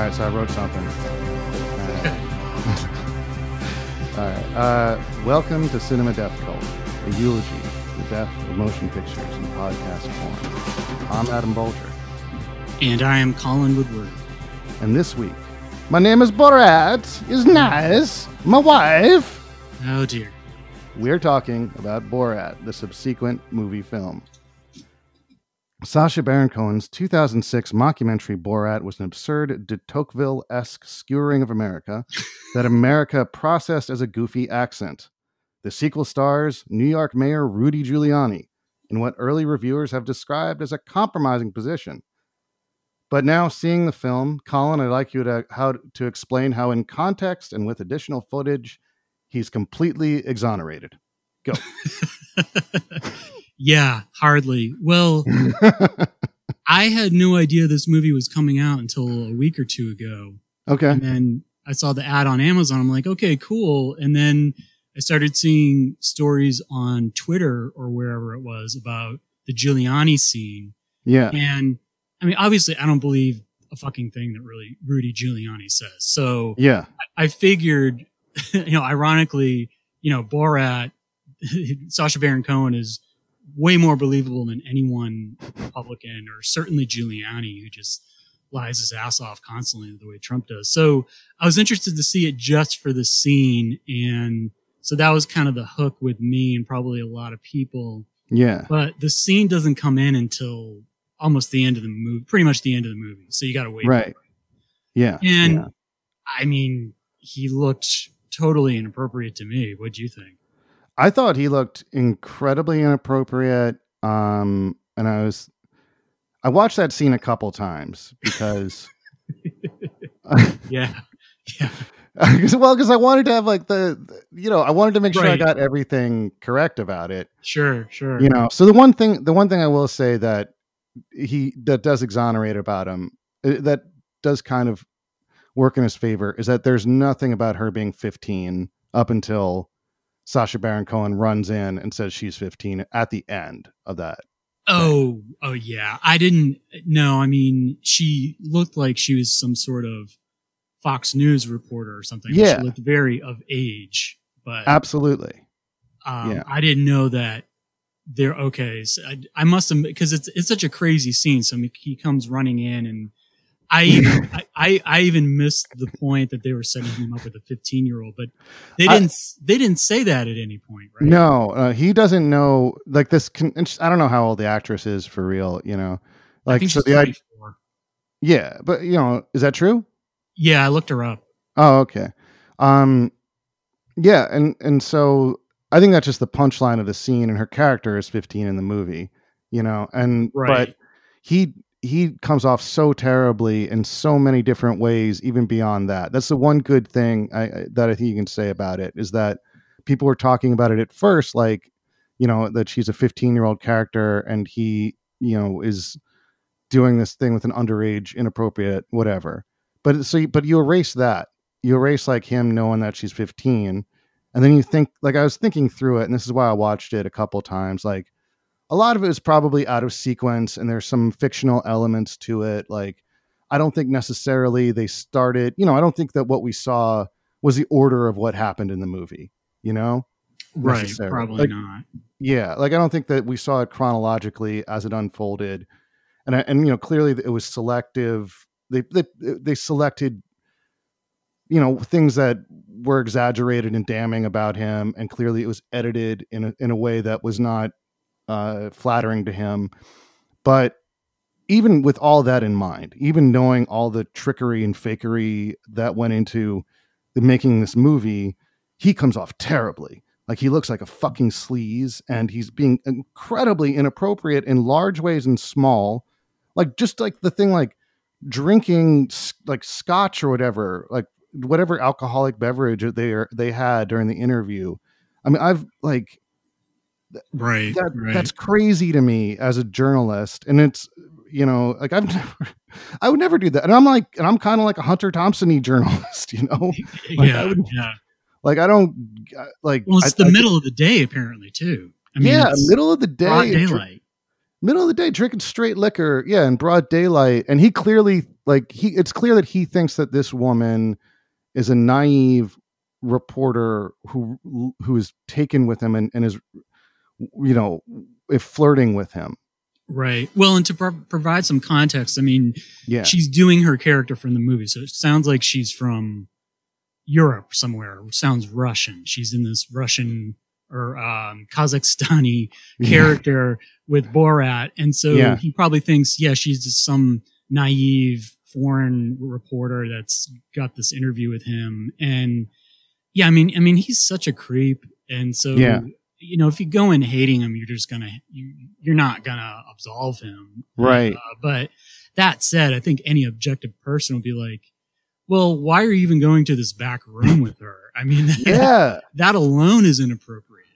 All right, so I wrote something. All right. Uh, welcome to Cinema Death Cult, a eulogy, the death of motion pictures in podcast form. I'm Adam Bolger, And I am Colin Woodward. and this week, my name is Borat. Is nice. My wife. Oh dear. We're talking about Borat, the subsequent movie film. Sacha Baron Cohen's 2006 mockumentary Borat was an absurd de Tocqueville esque skewering of America that America processed as a goofy accent. The sequel stars New York Mayor Rudy Giuliani in what early reviewers have described as a compromising position. But now, seeing the film, Colin, I'd like you to how to explain how, in context and with additional footage, he's completely exonerated. Go. yeah, hardly. Well, I had no idea this movie was coming out until a week or two ago. okay. And then I saw the ad on Amazon. I'm like, okay, cool. And then I started seeing stories on Twitter or wherever it was about the Giuliani scene. Yeah. And I mean, obviously, I don't believe a fucking thing that really Rudy Giuliani says. So Yeah. I figured, you know, ironically, you know, Borat, Sacha Baron Cohen is way more believable than anyone Republican or certainly Giuliani, who just lies his ass off constantly the way Trump does. So I was interested to see it just for the scene. And so that was kind of the hook with me and probably a lot of people. Yeah. But the scene doesn't come in until almost the end of the movie, pretty much the end of the movie. So you got to wait. Right. Yeah. And yeah. I mean, he looked totally inappropriate to me. What'd you think? I thought he looked incredibly inappropriate. Um, and I was, I watched that scene a couple times because, Yeah. Yeah. well, because I wanted to have like the, the- you know, I wanted to make sure I got everything correct about it. Sure. Sure. You know, so the one thing, the one thing I will say that he that does exonerate about him, uh, that does kind of work in his favor, is that there's nothing about her being 15 up until Sacha Baron Cohen runs in and says she's 15 at the end of that. Oh, oh yeah. I didn't know. I mean, she looked like she was some sort of Fox News reporter or something. Yeah. She looked very of age, but Absolutely. um, yeah. I didn't know that they're okay. So I, I must have because it's it's such a crazy scene. So he comes running in, and I even I, I I even missed the point that they were setting him up with a 15 year old, but they didn't they didn't say that at any point, right? No, uh, he doesn't know. Like this, can, I don't know how old the actress is for real. You know, I like think so she's the idea. Yeah, but you know, is that true? Yeah, I looked her up. Oh, okay. Um, yeah, and and so I think that's just the punchline of the scene, and her character is 15 in the movie, you know, and Right. but he he comes off so terribly in so many different ways, even beyond that. That's the one good thing I, that I think you can say about it is that people were talking about it at first, like you know that she's a 15 year old character, and he you know is doing this thing with an underage, inappropriate, whatever. But so, but you erase that. You erase like him knowing that she's 15, and then you think like I was thinking through it, and this is why I watched it a couple times. Like a lot of it is probably out of sequence, and there's some fictional elements to it. Like I don't think necessarily they started. You know, I don't think that what we saw was the order of what happened in the movie. You know, Right, probably Like, not. yeah, like I don't think that we saw it chronologically as it unfolded, and I- and you know clearly it was selective. They they they selected, you know, things that were exaggerated and damning about him, and clearly it was edited in a, in a way that was not uh, flattering to him. But even with all that in mind, even knowing all the trickery and fakery that went into the making this movie, he comes off terribly. Like he looks like a fucking sleaze, and he's being incredibly inappropriate in large ways and small. Like just like the thing, like drinking like scotch or whatever, like whatever alcoholic beverage they they had during the interview. I mean, I've like Right, that right. that's crazy to me as a journalist and it's you know like i've never i would never do that and i'm like and i'm kind of like a hunter thompson-y journalist you know like, I yeah, would- yeah. like i don't like Well, it's I- the I- middle of the day, apparently, too. I mean, yeah middle of the day dr- daylight. middle of the day drinking straight liquor yeah in broad daylight and he clearly like he it's clear that he thinks that this woman is a naive reporter who who is taken with him and, and is you know if flirting with him Right. Well, and to pro- provide some context, I mean, yeah she's doing her character from the movie, so it sounds like she's from Europe somewhere. Sounds Russian. She's in this Russian or um, Kazakhstani character with Borat, and so Yeah. he probably thinks, yeah, she's just some naive foreign reporter that's got this interview with him, and yeah, I mean, I mean, he's such a creep, and so Yeah. You know, if you go in hating him, you're just gonna you, you're not gonna absolve him, Right. Uh, but that said, I think any objective person would be like, well, why are you even going to this back room with her? I mean, yeah that alone is inappropriate.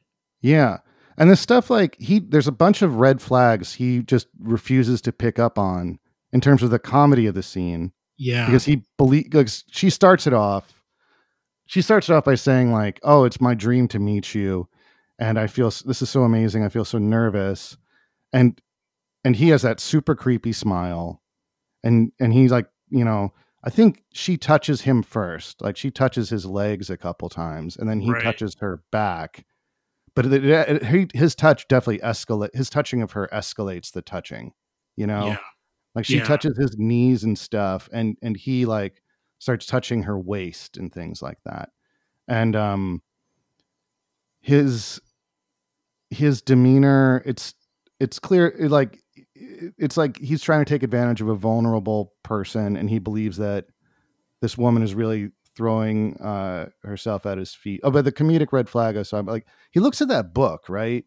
Yeah. And the stuff like he there's a bunch of red flags he just refuses to pick up on in terms of the comedy of the scene Yeah. because he believe like she starts it off she starts it off by saying like oh it's my dream to meet you and I feel this is so amazing I feel so nervous and and he has that super creepy smile and and he's like you know I think she touches him first like she touches his legs a couple times and then he Right. touches her back but it, it, he, his touch definitely escalate his touching of her escalates the touching you know yeah. like she Yeah. touches his knees and stuff and and he like starts touching her waist and things like that and um his his demeanor it's it's clear it, like it's like he's trying to take advantage of a vulnerable person and he believes that this woman is really throwing uh herself at his feet. Oh but the comedic red flag i saw like he looks at that book right?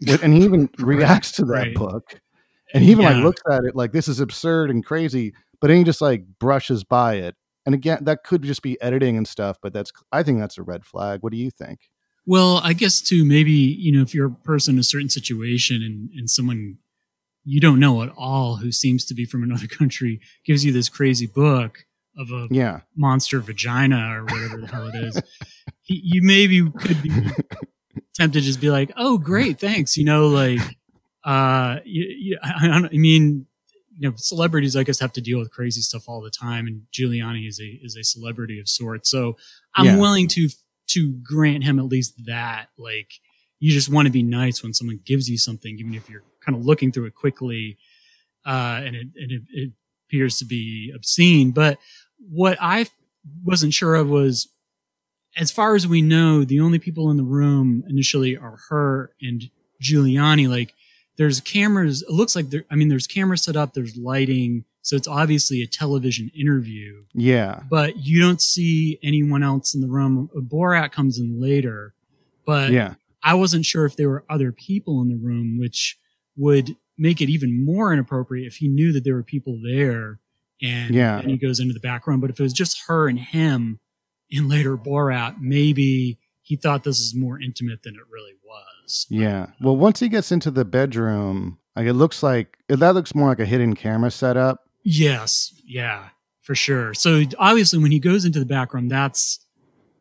And he even reacts to that Right. book. And he even Yeah. like looks at it like this is absurd and crazy but then he just like brushes by it. And again that could just be editing and stuff but that's i think that's a red flag. What do you think Well, I guess too, maybe, you know, if you're a person in a certain situation and, and someone you don't know at all who seems to be from another country gives you this crazy book of a yeah monster vagina or whatever the hell it is, he, you maybe could be tempted to just be like, "Oh, great, thanks." You know, like, uh, you, you, I, I mean, you know, celebrities, I guess, have to deal with crazy stuff all the time, and Giuliani is a is a celebrity of sorts. So I'm Yeah. willing to to grant him at least that. Like, you just want to be nice when someone gives you something, even if you're kind of looking through it quickly, uh, and it and it, it appears to be obscene. But what I wasn't sure of was, as far as we know, the only people in the room initially are her and Giuliani. Like, there's cameras. It looks like there. I mean, there's cameras set up. There's lighting, so it's obviously a television interview. yeah But you don't see anyone else in the room. Borat comes in later, but yeah I wasn't sure if there were other people in the room, which would make it even more inappropriate if he knew that there were people there and Yeah. then he goes into the background. But if it was just her and him in later Borat, maybe he thought this is more intimate than it really was. Yeah. Well, once he gets into the bedroom, like it looks like that looks more like a hidden camera setup. Yes. Yeah, for sure. So obviously when he goes into the back room, that's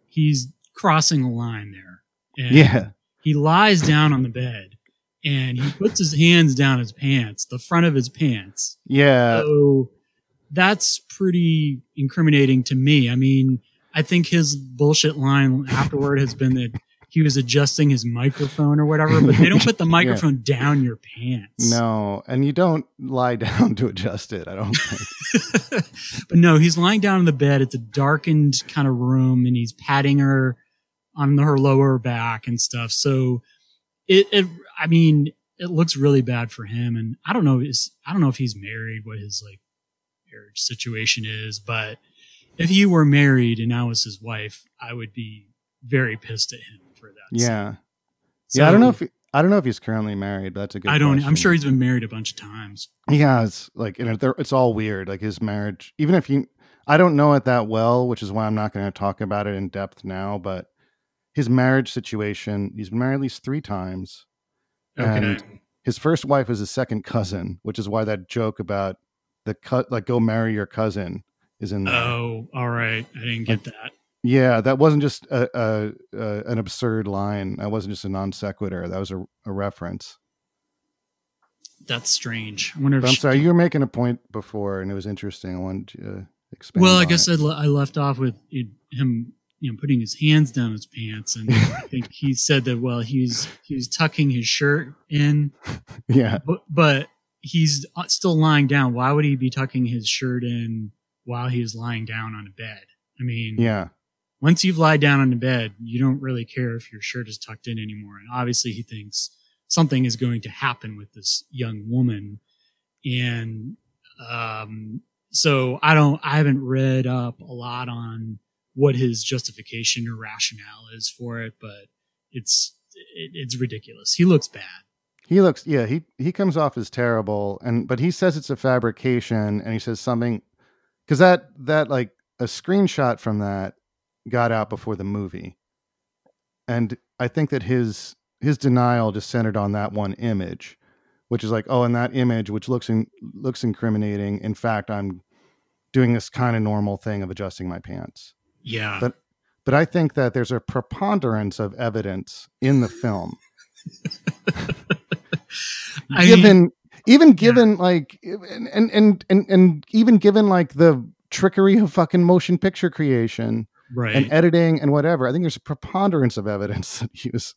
he's crossing a line there. And Yeah. he lies down on the bed and he puts his hands down his pants, the front of his pants. Yeah. so that's pretty incriminating to me. I mean, I think his bullshit line afterward has been that he was adjusting his microphone or whatever, but they don't put the microphone down your pants. No, and you don't lie down to adjust it. I don't think. but no, he's lying down on the bed. It's a darkened kind of room, and he's patting her on her lower back and stuff. So it, it I mean, it looks really bad for him. And I don't know, is I don't know if he's married, what his like marriage situation is, but if he were married and I was his wife, I would be very pissed at him. Yeah. So, yeah. I don't know if I don't know if he's currently married, but that's a good. I don't. I'm sure he's been married a bunch of times. he has like, and it's all weird. Like his marriage, even if he, I don't know it that well, which is why I'm not going to talk about it in depth now. But his marriage situation, he's been married at least three times. Okay. And his first wife is his second cousin, which is why that joke about the cut, like go marry your cousin, is in there. oh, all right. I didn't get that. Yeah, that wasn't just a, a, a an absurd line. That wasn't just a non sequitur. That was a, a reference. that's strange. I wonder. If I'm she- sorry, you were making a point before, and it was interesting. I wanted to uh, expand. well, I guess. I, le- I left off with it, him, you know, putting his hands down his pants, and I think he said that well, he was he was tucking his shirt in, yeah, but, but he's uh, still lying down. Why would he be tucking his shirt in while he was lying down on a bed? I mean, yeah, once you've lied down on the bed, you don't really care if your shirt is tucked in anymore. And obviously, he thinks something is going to happen with this young woman. And um, so I don't, I haven't read up a lot on what his justification or rationale is for it, but it's it, it's ridiculous. He looks bad. he looks. Yeah, he he comes off as terrible, and but he says it's a fabrication, and he says something because that that like a screenshot from that got out before the movie, and I think that his his denial just centered on that one image, which is like, oh, and that image, which looks in, looks incriminating. In fact, I'm doing this kind of normal thing of adjusting my pants. Yeah. But but I think that there's a preponderance of evidence in the film, mean, given even given like and, and and and and even given like the trickery of fucking motion picture creation right. and editing and whatever. I think there's a preponderance of evidence that he was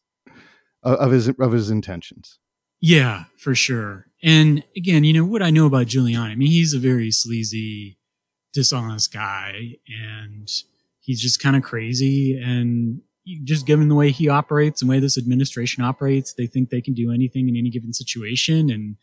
of of his of his intentions. Yeah, for sure. And again, you know what I know about Giuliani. I mean, he's a very sleazy, dishonest guy, and he's just kind of crazy. And just given the way he operates and the way this administration operates, they think they can do anything in any given situation. And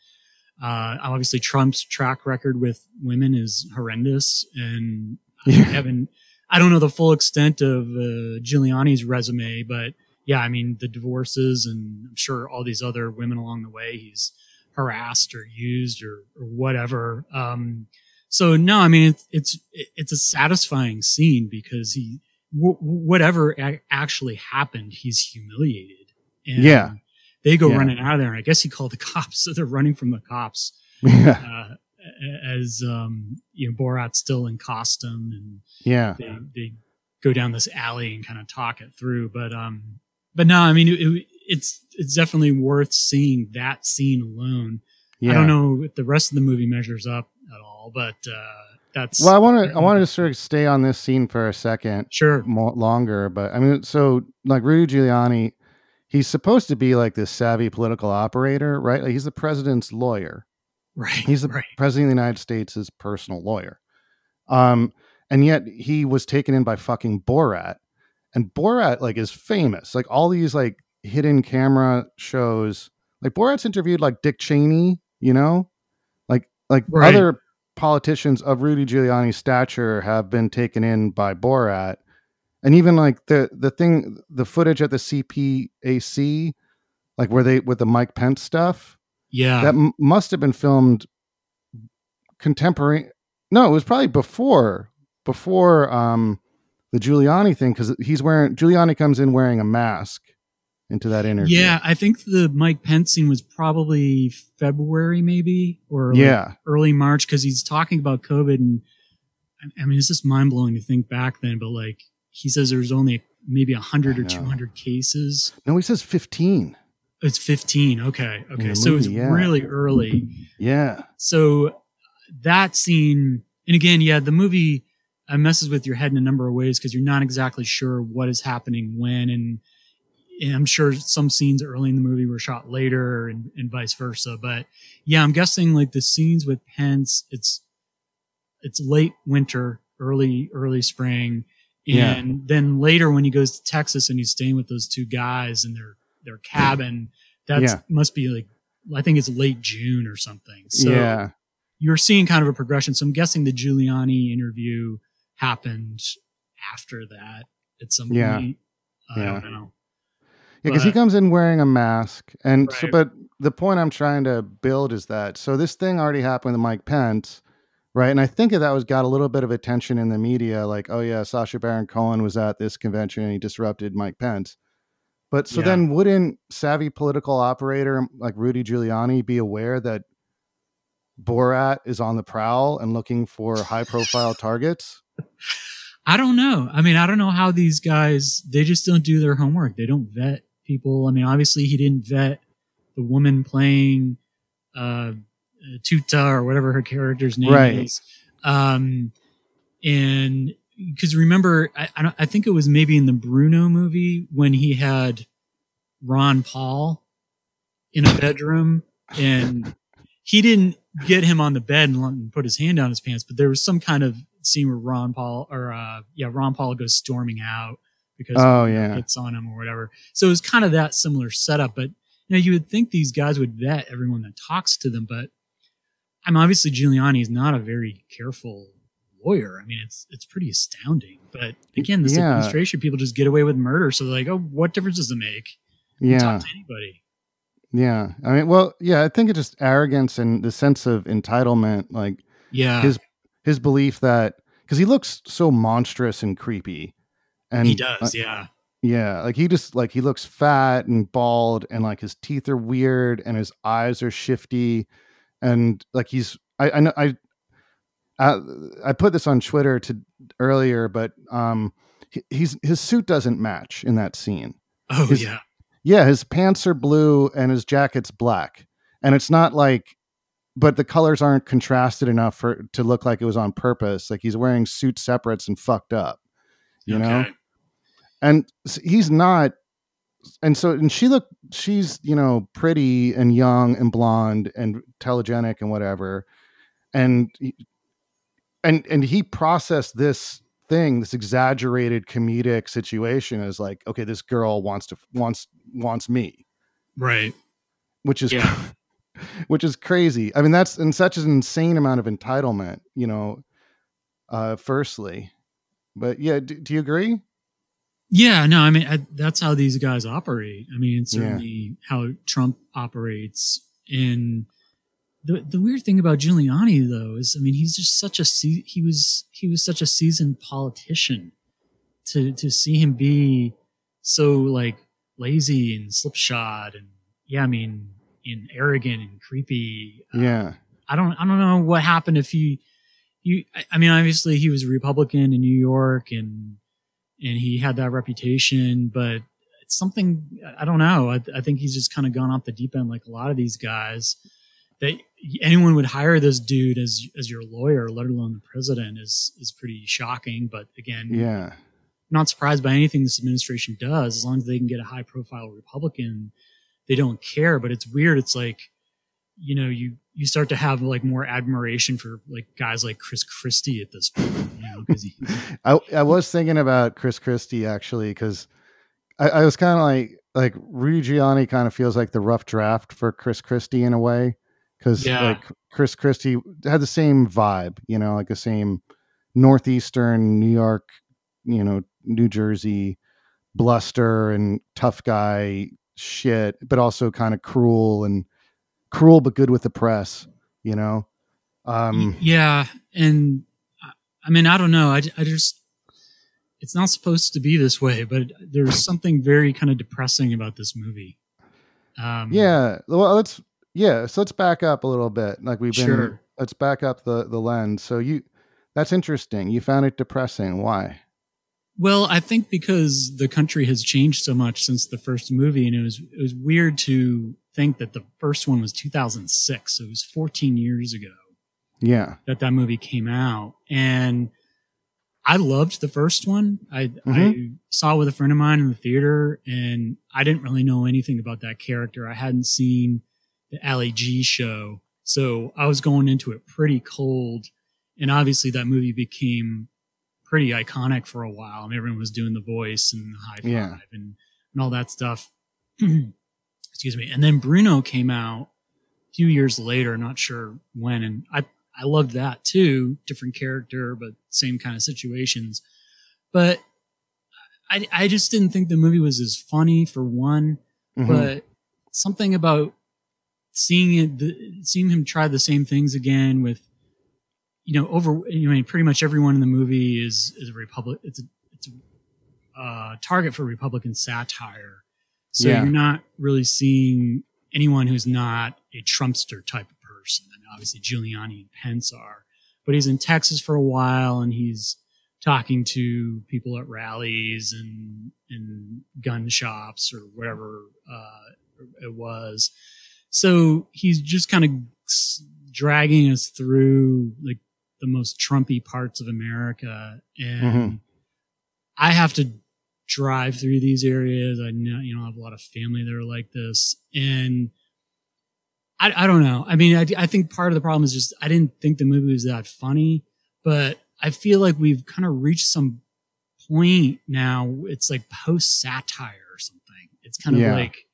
uh, obviously, Trump's track record with women is horrendous. And I Yeah. haven't, I don't know the full extent of uh, Giuliani's resume, but yeah, I mean the divorces and I'm sure all these other women along the way he's harassed or used or, or whatever. Um, so no, I mean it's it's it's a satisfying scene because he w- whatever a- actually happened, he's humiliated. And Yeah. they go Yeah. running out of there. And I guess he called the cops, so they're running from the cops yeah, uh, as um, you know Borat's still in costume and yeah, they, they go down this alley and kind of talk it through. But um, but no, I mean, it, it's it's definitely worth seeing that scene alone. yeah. I don't know if the rest of the movie measures up at all, but uh, that's Well, I want to I wanted to sort of stay on this scene for a second. sure, more longer but i mean so like rudy giuliani he's supposed to be like this savvy political operator right like he's the president's lawyer right? he's the right, president of the united states' personal lawyer. Um and yet he was taken in by fucking borat. And borat like is famous. Like all these like hidden camera shows. Like borat's interviewed like dick cheney you know? Like like Right. other politicians of rudy giuliani's stature have been taken in by borat. And even like the the thing the footage at the cpac like where they with the mike pence stuff yeah, that m- must have been filmed contemporary no it was probably before before um the giuliani thing because he's wearing giuliani comes in wearing a mask into that interview yeah. I think the Mike Pence scene was probably February, maybe or like yeah early March because he's talking about COVID and I- mean it's just mind blowing to think back then, but like he says there's only maybe a hundred or two hundred cases. no he says 15 It's 15. Okay. Okay. the So it's yeah. really early. yeah So that scene, and again, yeah, the movie uh, messes with your head in a number of ways because you're not exactly sure what is happening when. And, and I'm sure some scenes early in the movie were shot later and, and vice versa. But yeah, I'm guessing like the scenes with Pence, it's, it's late winter, early, early spring. Yeah. And then later when he goes to Texas and he's staying with those two guys in their, their cabin, That Yeah. must be like, I think it's late June or something. So yeah you're seeing kind of a progression. So I'm guessing the Giuliani interview happened after that at some Yeah. point. I Yeah. don't know. Yeah, because he comes in wearing a mask, and so. But the point I'm trying to build is that so this thing already happened with Mike Pence, right? And I think that was got a little bit of attention in the media, like, oh yeah, Sacha Baron Cohen was at this convention and he disrupted Mike Pence. But so Yeah. then, wouldn't savvy political operator like Rudy Giuliani be aware that Borat is on the prowl and looking for high-profile targets? I don't know. I mean, I don't know how these guys, they just don't do their homework. They don't vet people. I mean, obviously he didn't vet the woman playing uh, Tuta or whatever her character's name Right. is. Um, and because remember, I, I, don't, I think it was maybe in the Bruno movie when he had Ron Paul in a bedroom and he didn't get him on the bed and put his hand down his pants, but there was some kind of scene where Ron Paul or uh, yeah, Ron Paul goes storming out because Oh, you know, yeah. hits on him or whatever. So it was kind of that similar setup, but you know, you would think these guys would vet everyone that talks to them, but I'm obviously Giuliani is not a very careful lawyer. I mean, it's it's pretty astounding. But again, this Yeah. administration, people just get away with murder, so they're like, oh, what difference does it make? Yeah. talk to anybody. Yeah. I mean, well, yeah, I think it's just arrogance and the sense of entitlement, like Yeah, his his belief that because he looks so monstrous and creepy. And he uh, does. yeah, yeah, like he just like he looks fat and bald and like his teeth are weird and his eyes are shifty and like he's I I know I I, I put this on Twitter to earlier, but um he's his suit doesn't match in that scene. oh his- yeah, Yeah, his pants are blue and his jacket's black. And it's not like but the colors aren't contrasted enough for to look like it was on purpose. Like he's wearing suit separates and fucked up. You know? And he's not and so and she looked she's, you know, pretty and young and blonde and telegenic and whatever. And and and he processed this thing, this exaggerated comedic situation as like, okay, this girl wants to wants wants me right. which is Yeah. which is crazy. I mean, that's in such an insane amount of entitlement, you know. Uh, firstly, but yeah, do, do you agree? Yeah, no, I mean I, that's how these guys operate. I mean, it's Yeah. certainly how Trump operates. And the the weird thing about Giuliani, though, is I mean, he's just such a he was he was such a seasoned politician. To to see him be so like lazy and slipshod and yeah, I mean, and arrogant and creepy. uh, Yeah, I don't I don't know what happened if he you I- I mean obviously he was a Republican in New York and and he had that reputation but it's something I don't know I, I think he's just kind of gone off the deep end like a lot of these guys that anyone would hire this dude as as your lawyer let alone the president is is pretty shocking. But again yeah, not surprised by anything this administration does. As long as they can get a high profile republican they don't care. But it's weird. It's like you know you you start to have like more admiration for like guys like chris christie at this point you know because he I I was thinking about Chris Christie actually because I, I was kind of like like Rudy Giuliani kind of feels like the rough draft for Chris Christie in a way because Yeah. like Chris Christie had the same vibe, you know, like the same northeastern New York, you know, New Jersey bluster and tough guy shit, but also kind of cruel and cruel but good with the press, you know. Um, yeah and I- i mean i don't know I, I just it's not supposed to be this way but there's something very kind of depressing about this movie um Yeah. Well, let's yeah. So let's back up a little bit. Like we've been. Sure. Let's back up the the lens. So you, that's interesting. You found it depressing. Why? Well, I think because the country has changed so much since the first movie, and it was it was weird to think that the first one was 2006, so it was 14 years ago Yeah. that that movie came out, and I loved the first one. I I Mhm. saw it with a friend of mine in the theater, and I didn't really know anything about that character. I hadn't seen the Ali G show, so I was going into it pretty cold, and obviously that movie became pretty iconic for a while. I mean, everyone was doing the voice and the high five Yeah. and, and all that stuff. Excuse me. And then Bruno came out a few years later, not sure when, and I I loved that too. Different character, but same kind of situations. But I I just didn't think the movie was as funny for one, Mhm. but something about seeing it, the, seeing him try the same things again with, you know, over. I mean, pretty much everyone in the movie is is a Republic. It's a it's a uh, target for Republican satire. So Yeah. you're not really seeing anyone who's not a Trumpster type of person. I mean, obviously Giuliani and Pence are, but he's in Texas for a while and he's talking to people at rallies and in gun shops or whatever uh, it was. So he's just kind of dragging us through like the most Trumpy parts of America. And mm-hmm. I have to drive through these areas. I know, you know, I have a lot of family that are like this. And I, I don't know. I mean, I, I think part of the problem is just I didn't think the movie was that funny, but I feel like we've kind of reached some point now. It's like post satire or something. It's kind of yeah. like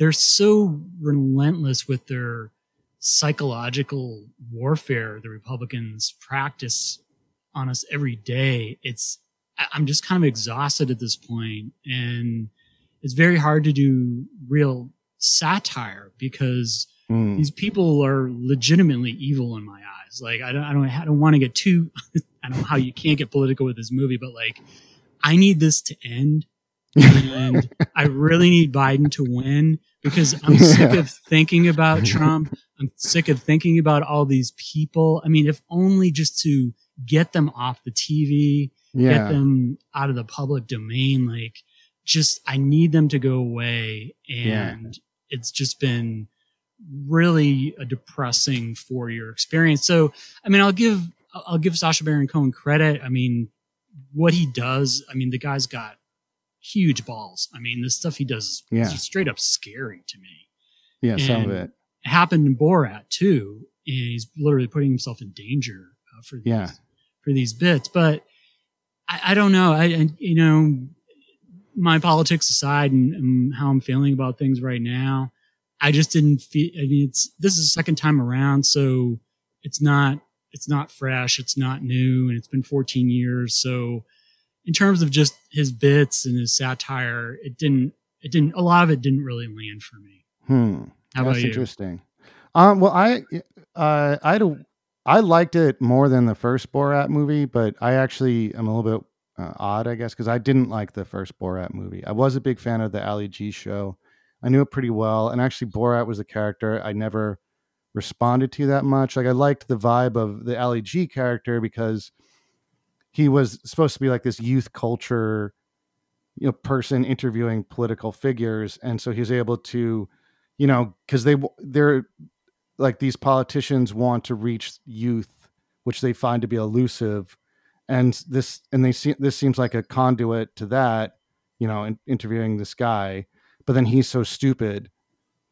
they're so relentless with their psychological warfare the Republicans practice on us every day. It's I'm just kind of exhausted at this point, and it's very hard to do real satire because mm. these people are legitimately evil in my eyes. Like I don't, I don't, I don't want to get too. I don't know how you can't get political with this movie, but like I need this to end, and I really need Biden to win because I'm yeah. sick of thinking about Trump. I'm sick of thinking about all these people. I mean, if only just to get them off the TV, yeah. get them out of the public domain. Like, just I need them to go away, and yeah. it's just been really a depressing four year experience. So, I mean, I'll give I'll give Sacha Baron Cohen credit. I mean, what he does. I mean, the guy's got huge balls. I mean, the stuff he does is yeah. straight up scary to me. Yeah, and some of it. it happened in Borat too, and he's literally putting himself in danger uh, for these, yeah. for these bits. But I, I don't know. I, I, you know my politics aside and, and, how I'm feeling about things right now, I just didn't feel. I mean, it's this is the second time around, so it's not it's not fresh, it's not new, and it's been 14 years. So in terms of just his bits and his satire, it didn't it didn't a lot of it didn't really land for me. Hmm. How That's interesting. Um, well, I uh, I had a, I liked it more than the first Borat movie, but I actually am a little bit uh, odd, I guess, because I didn't like the first Borat movie. I was a big fan of the Ali G show. I knew it pretty well, and actually, Borat was a character I never responded to that much. Like I liked the vibe of the Ali G character because he was supposed to be like this youth culture you know person interviewing political figures and so he was able to you know because they they're like these politicians want to reach youth which they find to be elusive and this and they see this seems like a conduit to that you know in, interviewing this guy but then he's so stupid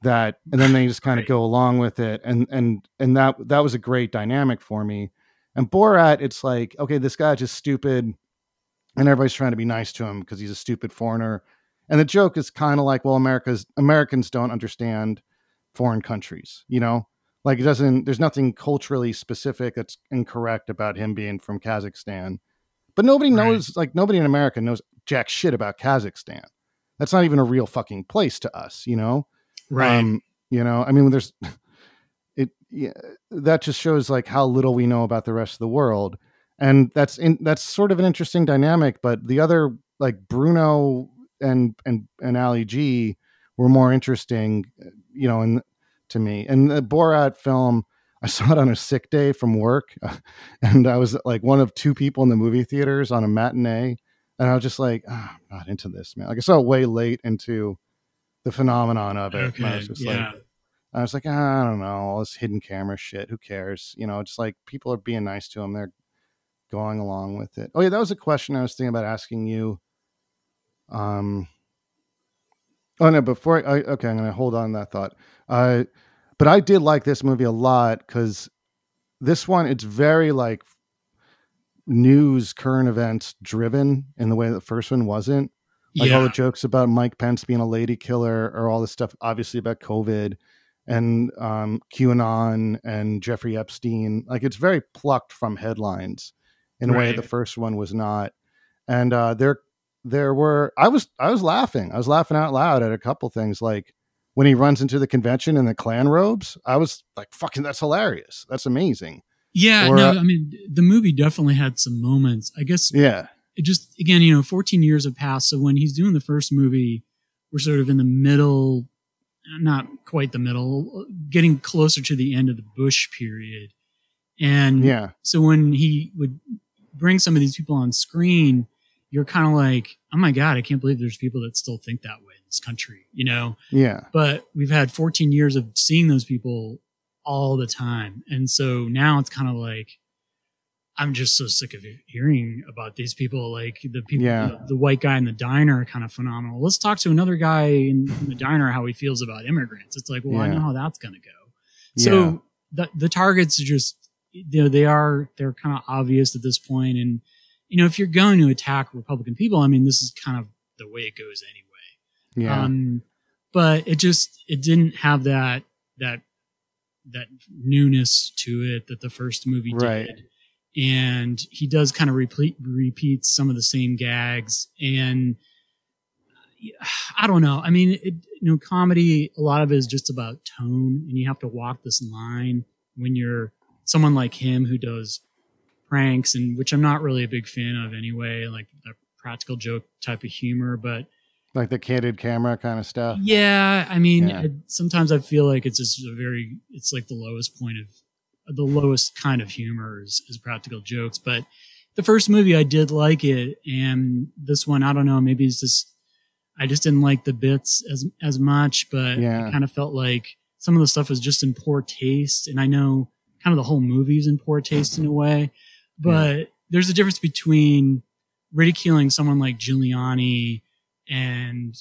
that and then they just kind of go along with it and and and that that was a great dynamic for me and Borat, it's like, okay, this guy's just stupid, and everybody's trying to be nice to him because he's a stupid foreigner. And the joke is kind of like, well, America's Americans don't understand foreign countries, you know? Like it doesn't there's nothing culturally specific that's incorrect about him being from Kazakhstan. But nobody knows, like nobody in America knows jack shit about Kazakhstan. That's not even a real fucking place to us, you know? Right. Um, you know, I mean, there's it yeah, that just shows like how little we know about the rest of the world and that's in, that's sort of an interesting dynamic but the other like bruno and and and ali g were more interesting you know and to me and the borat film i saw it on a sick day from work and i was like one of two people in the movie theaters on a matinee and i was just like oh, i'm not into this man like i saw it way late into the phenomenon of it okay. I was just yeah. like I was like, ah, I don't know, all this hidden camera shit. Who cares? You know, just like people are being nice to him. They're going along with it. Oh yeah, that was a question I was thinking about asking you. Um. Oh no, before I okay, I'm gonna hold on that thought. Uh, but I did like this movie a lot because this one it's very like news, current events driven in the way that the first one wasn't. Like yeah. all the jokes about Mike Pence being a lady killer, or all this stuff, obviously about COVID and um, QAnon and Jeffrey Epstein. Like it's very plucked from headlines in a right. way the first one was not. And uh, there, there were I was I was laughing. I was laughing out loud at a couple things like when he runs into the convention in the Klan robes. I was like, "Fucking, that's hilarious! That's amazing." Yeah, or, no, uh, I mean the movie definitely had some moments. I guess. Yeah. It just again, you know, 14 years have passed. So when he's doing the first movie, we're sort of in the middle not quite the middle, getting closer to the end of the Bush period. And yeah, so when he would bring some of these people on screen, you're kind of like, oh my God, I can't believe there's people that still think that way in this country, you know. Yeah. But we've had 14 years of seeing those people all the time, and so now it's kind of like I'm just so sick of hearing about these people. Like the people, Yeah. the, the white guy in the diner, kind of phenomenal. Let's talk to another guy in, in the diner how he feels about immigrants. It's like, well, I know how that's going to go. Yeah. So the the targets are just you know they are they're kind of obvious at this point, and you know if you're going to attack Republican people, I mean this is kind of the way it goes anyway. yeah. Um, but it just it didn't have that that that newness to it that the first movie Right. did. And he does kind of repeat repeat some of the same gags, and I don't know. I mean, it, you know, comedy a lot of it is just about tone, and you have to walk this line when you're someone like him who does pranks, and which I'm not really a big fan of anyway, like the practical joke type of humor, but like the candid camera kind of stuff. yeah, I mean, Yeah. sometimes I feel like it's just a very, it's like the lowest point of, the lowest kind of humor is, is practical jokes. But the first movie, I did like it, and this one, I don't know, maybe it's just, I just didn't like the bits as as much, but Yeah. I kind of felt like some of the stuff was just in poor taste, and I know kind of the whole movie's in poor taste in a way, but there's a difference between ridiculing someone like Giuliani and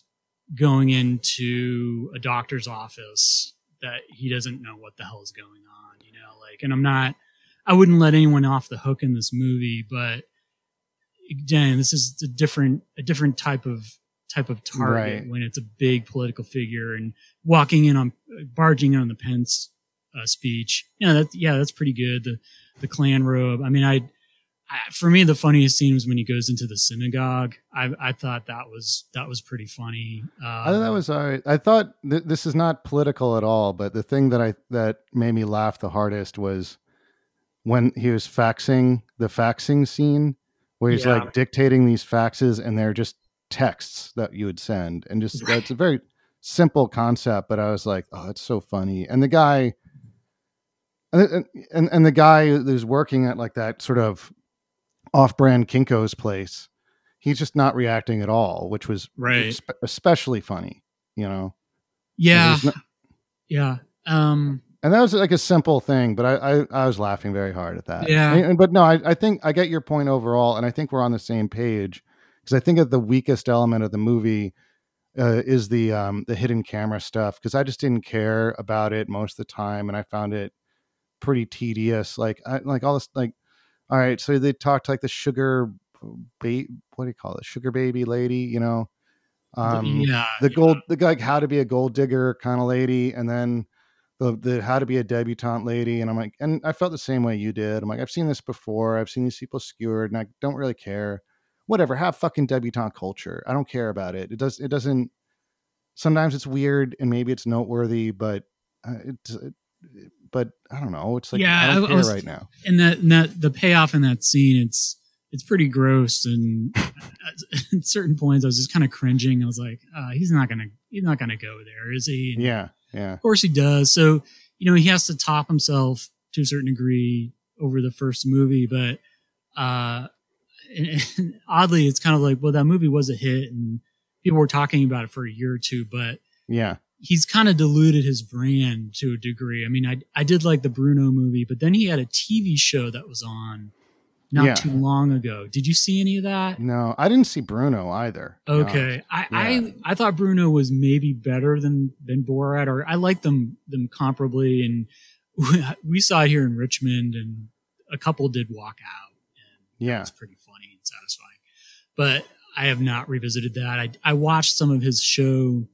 going into a doctor's office that he doesn't know what the hell is going on, you know, like, and I'm not, I wouldn't let anyone off the hook in this movie, but again, this is a different, a different type of, type of target Right. when it's a big political figure and walking in on, barging in on the Pence uh, speech. Yeah, that, yeah, that's pretty good. The, the Klan robe. I mean, I, I, for me, the funniest scene was when he goes into the synagogue. I, I thought that was that was pretty funny. Um, I thought that was all right. I thought th- this is not political at all, but the thing that I that made me laugh the hardest was when he was faxing the faxing scene, where he's Yeah. like dictating these faxes, and they're just texts that you would send, and just that's a very simple concept. But I was like, oh, it's so funny, and the guy. And, and and the guy who's working at like that sort of off-brand Kinko's place, he's just not reacting at all, which was Right. espe- especially funny, you know. yeah, no- yeah. Um, and that was like a simple thing, but I I, I was laughing very hard at that. Yeah. And- but no, I, I think I get your point overall, and I think we're on the same page because I think that the weakest element of the movie uh, is the um the hidden camera stuff because I just didn't care about it most of the time, and I found it pretty tedious. Like I like all this like all right, so they talked like the sugar ba- what do you call it, sugar baby lady, you know. Um, yeah, the yeah. gold the like how to be a gold digger kind of lady and then the the how to be a debutante lady and i'm like and i felt the same way you did. I'm like i've seen this before. I've seen these people skewered and i don't really care. Whatever have fucking debutante culture. I don't care about it. It does it doesn't sometimes it's weird and maybe it's noteworthy but uh, it's it, but i don't know it's like Yeah, i don't I- I care was- right now and that, and that the payoff in that scene, it's it's pretty gross. And at certain points, I was just kind of cringing. I was like, uh, he's not gonna he's not gonna go there, is he? And yeah yeah Of course he does. So, you know, he has to top himself to a certain degree over the first movie, but uh and, and oddly it's kind of like, well, that movie was a hit and people were talking about it for a year or two, but yeah he's kind of diluted his brand to a degree. I mean, I I did like the Bruno movie, but then he had a TV show that was on not Yeah. too long ago. Did you see any of that? no i didn't see bruno either to be honest. Okay, I, Yeah. I I thought Bruno was maybe better than than Borat, or I like them them comparably, and we saw it here in Richmond, and a couple did walk out, and yeah it's pretty funny and satisfying. But I have not revisited that. I I watched some of his show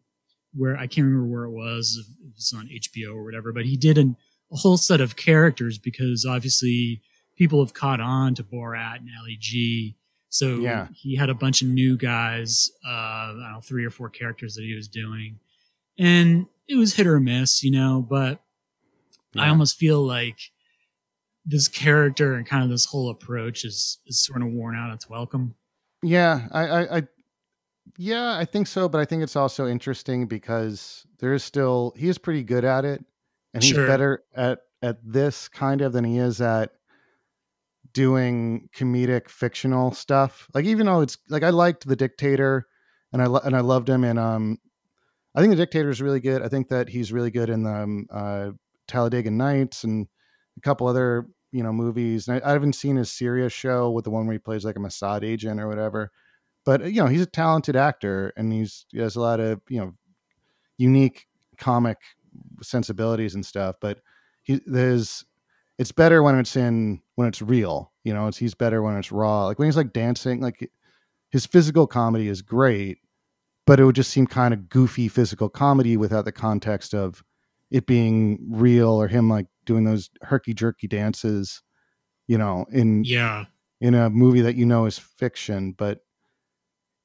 where I can't remember where it was, if it was on HBO or whatever, but he did an, a whole set of characters because obviously people have caught on to Borat and Ali G. So Yeah. he had a bunch of new guys, uh, I don't know, three or four characters that he was doing. And it was hit or miss, you know, but I almost feel like this character and kind of this whole approach is, is sort of worn out its welcome. Yeah, I, I, yeah, I think so. But I think it's also interesting because there is still he is pretty good at it, and he's Sure. better at at this kind of than he is at doing comedic fictional stuff. Like even though it's like I liked the dictator, and I lo- and I loved him in um I think the Dictator is really good. I think that he's really good in the um, uh, Talladega Nights and a couple other you know movies. I, I, haven't seen his serious show with the one where he plays like a Mossad agent or whatever. But uh, you know he's a talented actor and he's he has a lot of you know unique comic sensibilities and stuff. But he there's it's better when it's in when it's real. You know, it's he's better when it's raw. Like when he's like dancing, like his physical comedy is great, but it would just seem kind of goofy physical comedy without the context of it being real or him like doing those herky jerky dances, you know, in yeah in a movie that you know is fiction. But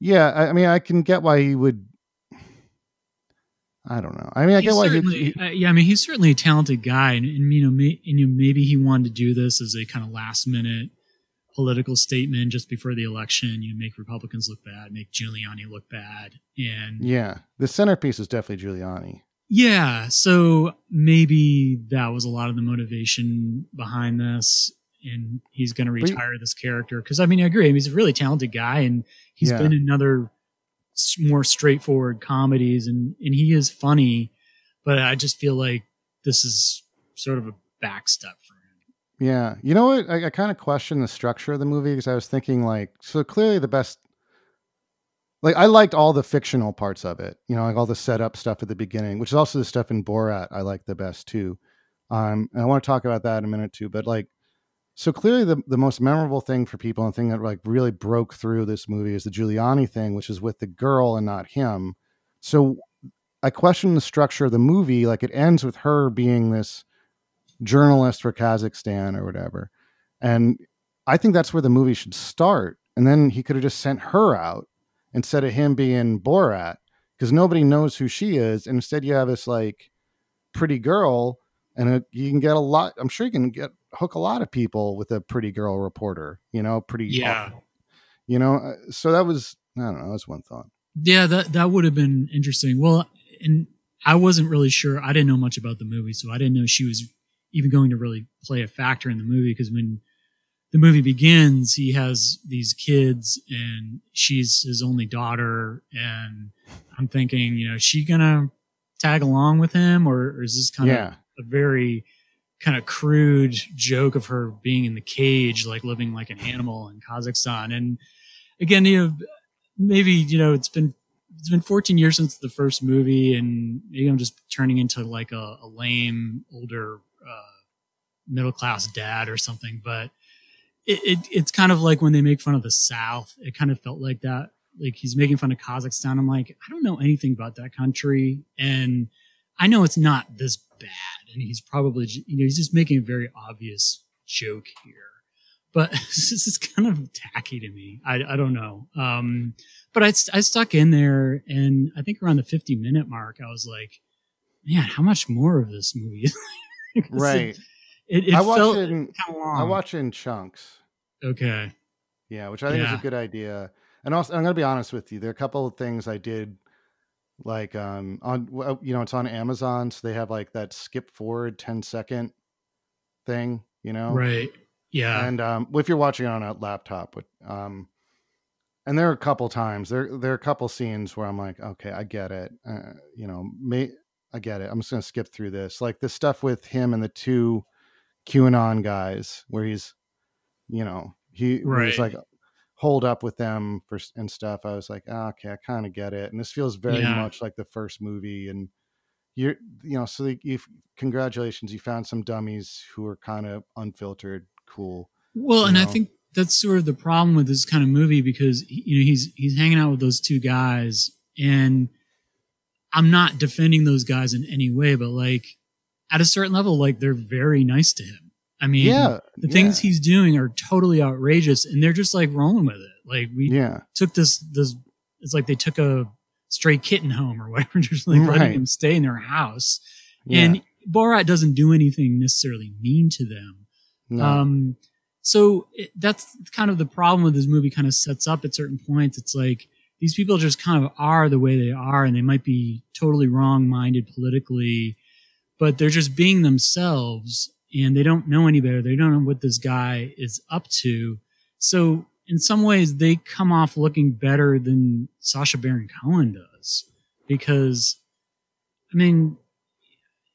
yeah, I, I mean, I can get why he would. I don't know. I mean, I he's get why he, uh, yeah. I mean, he's certainly a talented guy, and, and you know, may, and, you know, maybe he wanted to do this as a kind of last minute political statement just before the election. You know, make Republicans look bad, make Giuliani look bad, and yeah, the centerpiece is definitely Giuliani. Yeah, so maybe that was a lot of the motivation behind this, and he's going to retire this character because I mean I agree. I mean, he's a really talented guy, and he's yeah. been in other more straightforward comedies, and and he is funny, but I just feel like this is sort of a backstep for him. yeah, you know what? I, I kind of question the structure of the movie because I was thinking like, so clearly the best. Like I liked all the fictional parts of it, you know, like all the setup stuff at the beginning, which is also the stuff in Borat I like the best too. Um, and I want to talk about that in a minute too. But like, so clearly the the most memorable thing for people and thing that like really broke through this movie is the Giuliani thing, which is with the girl and not him. So I question the structure of the movie. Like it ends with her being this journalist for Kazakhstan or whatever. And I think that's where the movie should start. And then he could have just sent her out instead of him being Borat because nobody knows who she is. And instead, you have this like pretty girl, and a, you can get a lot. I'm sure you can get hook a lot of people with a pretty girl reporter. You know, pretty yeah. Awful. You know, uh, so that was I don't know. That's one thought. Yeah, that that would have been interesting. Well, and I wasn't really sure. I didn't know much about the movie, so I didn't know she was even going to really play a factor in the movie because when the movie begins, he has these kids and she's his only daughter. And I'm thinking, you know, is she going to tag along with him or, or is this kind yeah. of a very kind of crude joke of her being in the cage, like living like an animal in Kazakhstan? And again, you know, maybe, you know, it's been, it's been 14 years since the first movie and maybe I'm just turning into like a, a lame older uh, middle class dad or something. But it, it, it's kind of like when they make fun of the South. It kind of felt like that. Like he's making fun of Kazakhstan. I'm like, I don't know anything about that country, and I know it's not this bad. And he's probably, you know, he's just making a very obvious joke here. But this is kind of tacky to me. I, I don't know. Um, but I, I stuck in there, and I think around the 50 minute mark, I was like, man, how much more of this movie? right. It, it I watch it in, I watch it in chunks. Okay. Yeah, which I think yeah. is a good idea. And also, I'm going to be honest with you. There are a couple of things I did, like um on you know it's on Amazon, so they have like that skip forward 10 second thing, you know. Right. Yeah. And um, if you're watching it on a laptop, but um, and there are a couple times there there are a couple scenes where I'm like, okay, I get it. Uh, you know, may I get it. I'm just gonna skip through this. Like the stuff with him and the two QAnon guys, where he's, you know, he right. was like hold up with them for and stuff. I was like, oh, okay, I kind of get it. And this feels very yeah. much like the first movie. And you're, you know, so you congratulations, you found some dummies who are kind of unfiltered, cool. Well, and know? I think that's sort of the problem with this kind of movie because you know he's he's hanging out with those two guys and I'm not defending those guys in any way, but like at a certain level, like they're very nice to him. I mean, yeah, the things he's doing are totally outrageous, and they're just like rolling with it. Like we yeah. took this this. It's like they took a stray kitten home or whatever, just like right. letting him stay in their house. Yeah. And Borat doesn't do anything necessarily mean to them. No. Um, so it, that's kind of the problem with this movie. Kind of sets up at certain points. It's like these people just kind of are the way they are and they might be totally wrong minded politically, but they're just being themselves and they don't know any better. They don't know what this guy is up to. So in some ways they come off looking better than Sacha Baron Cohen does because I mean,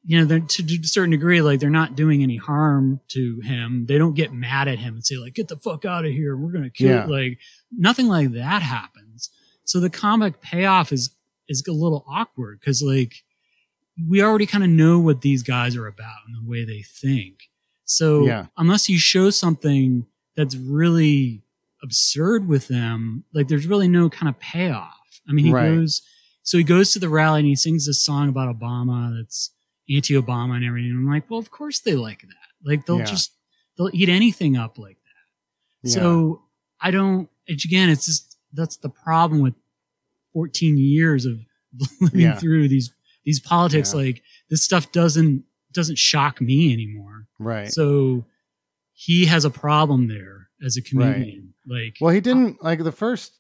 you know, to a certain degree, like they're not doing any harm to him. They don't get mad at him and say like, "Get the fuck out of here! We're gonna kill." Yeah. Like nothing like that happens. So the comic payoff is is a little awkward because like we already kind of know what these guys are about and the way they think. So Yeah. unless you show something that's really absurd with them, like there's really no kind of payoff. I mean, he Right. goes, so he goes to the rally and he sings this song about Obama that's anti-Obama and everything. I'm like, well, of course they like that. Like they'll Yeah. just they'll eat anything up like that. Yeah. So I don't. It's, again, it's just that's the problem with 14 years of living Yeah. through these these politics. Yeah. Like this stuff doesn't doesn't shock me anymore. right. So he has a problem there as a comedian. Like, Well, he didn't like the first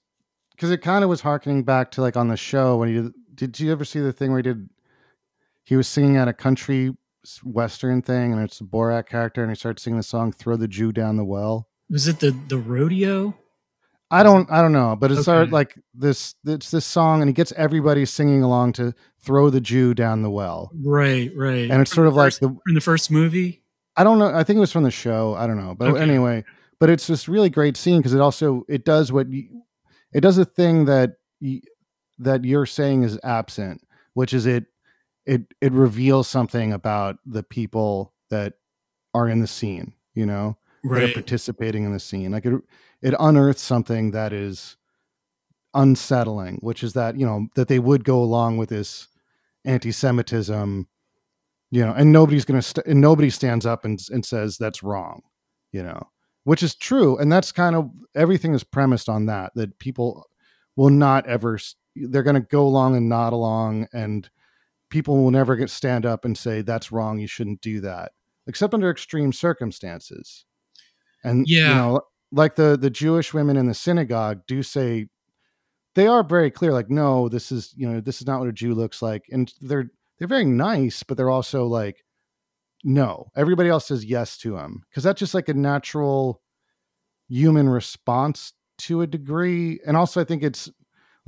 because it kind of was harkening back to like on the show when he did. Did you ever see the thing where he did? He was singing at a country western thing, and it's a Borat character, and he starts singing the song "Throw the Jew Down the Well." was it the the rodeo? I don't, I don't know, but it's Okay. like this. It's this song, and he gets everybody singing along to "Throw the Jew Down the Well," Right, right. and it's From sort of like the in the first movie. I don't know. I think it was from the show. I don't know, but Okay. anyway, but it's this really great scene because it also it does what you, it does a thing that you, that you're saying is absent, which is it it it reveals something about the people that are in the scene. You know, that are participating in the scene. Like it it unearths something that is unsettling, which is that you know that they would go along with this anti-Semitism you know, and nobody's going to, st- and nobody stands up and, and says that's wrong, you know, which is true. And that's kind of everything is premised on that, that people will not ever, they're going to go along and nod along, and people will never get stand up and say that's wrong. You shouldn't do that, except under extreme circumstances. And, you Yeah. know, like the, the Jewish women in the synagogue do say, they are very clear, like, no, this is, you know, this is not what a Jew looks like. And they're, they're very nice, but they're also like, no. Everybody else says yes to him because that's just like a natural human response to a degree. And also, I think it's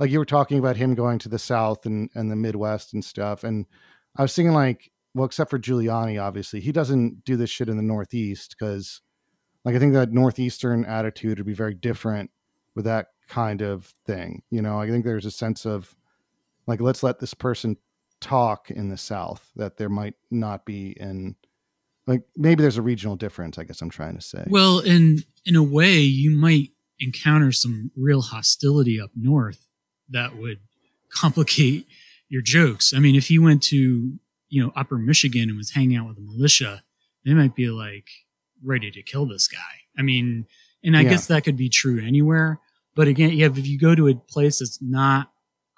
like you were talking about him going to the South and, and the Midwest and stuff. And I was thinking, like, well, except for Giuliani, obviously, he doesn't do this shit in the Northeast because, like, I think that Northeastern attitude would be very different with that kind of thing. You know, I think there's a sense of, like, let's let this person talk in the South that there might not be in like maybe there's a regional difference, I guess I'm trying to say. Well, in in a way, you might encounter some real hostility up north that would complicate your jokes. I mean, if you went to you know Upper Michigan and was hanging out with the militia, they might be like ready to kill this guy. I mean, and I Yeah. guess that could be true anywhere. But again, yeah, if you go to a place that's not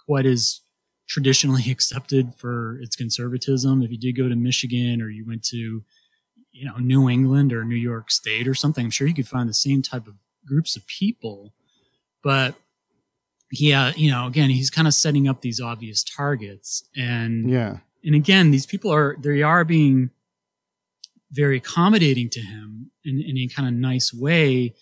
quite as traditionally accepted for its conservatism, if you did go to Michigan or you went to you know New England or New York State or something, I'm sure you could find the same type of groups of people. But yeah, you know, again, he's kind of setting up these obvious targets, and yeah. and again, these people are they are being very accommodating to him in, in a kind of nice way.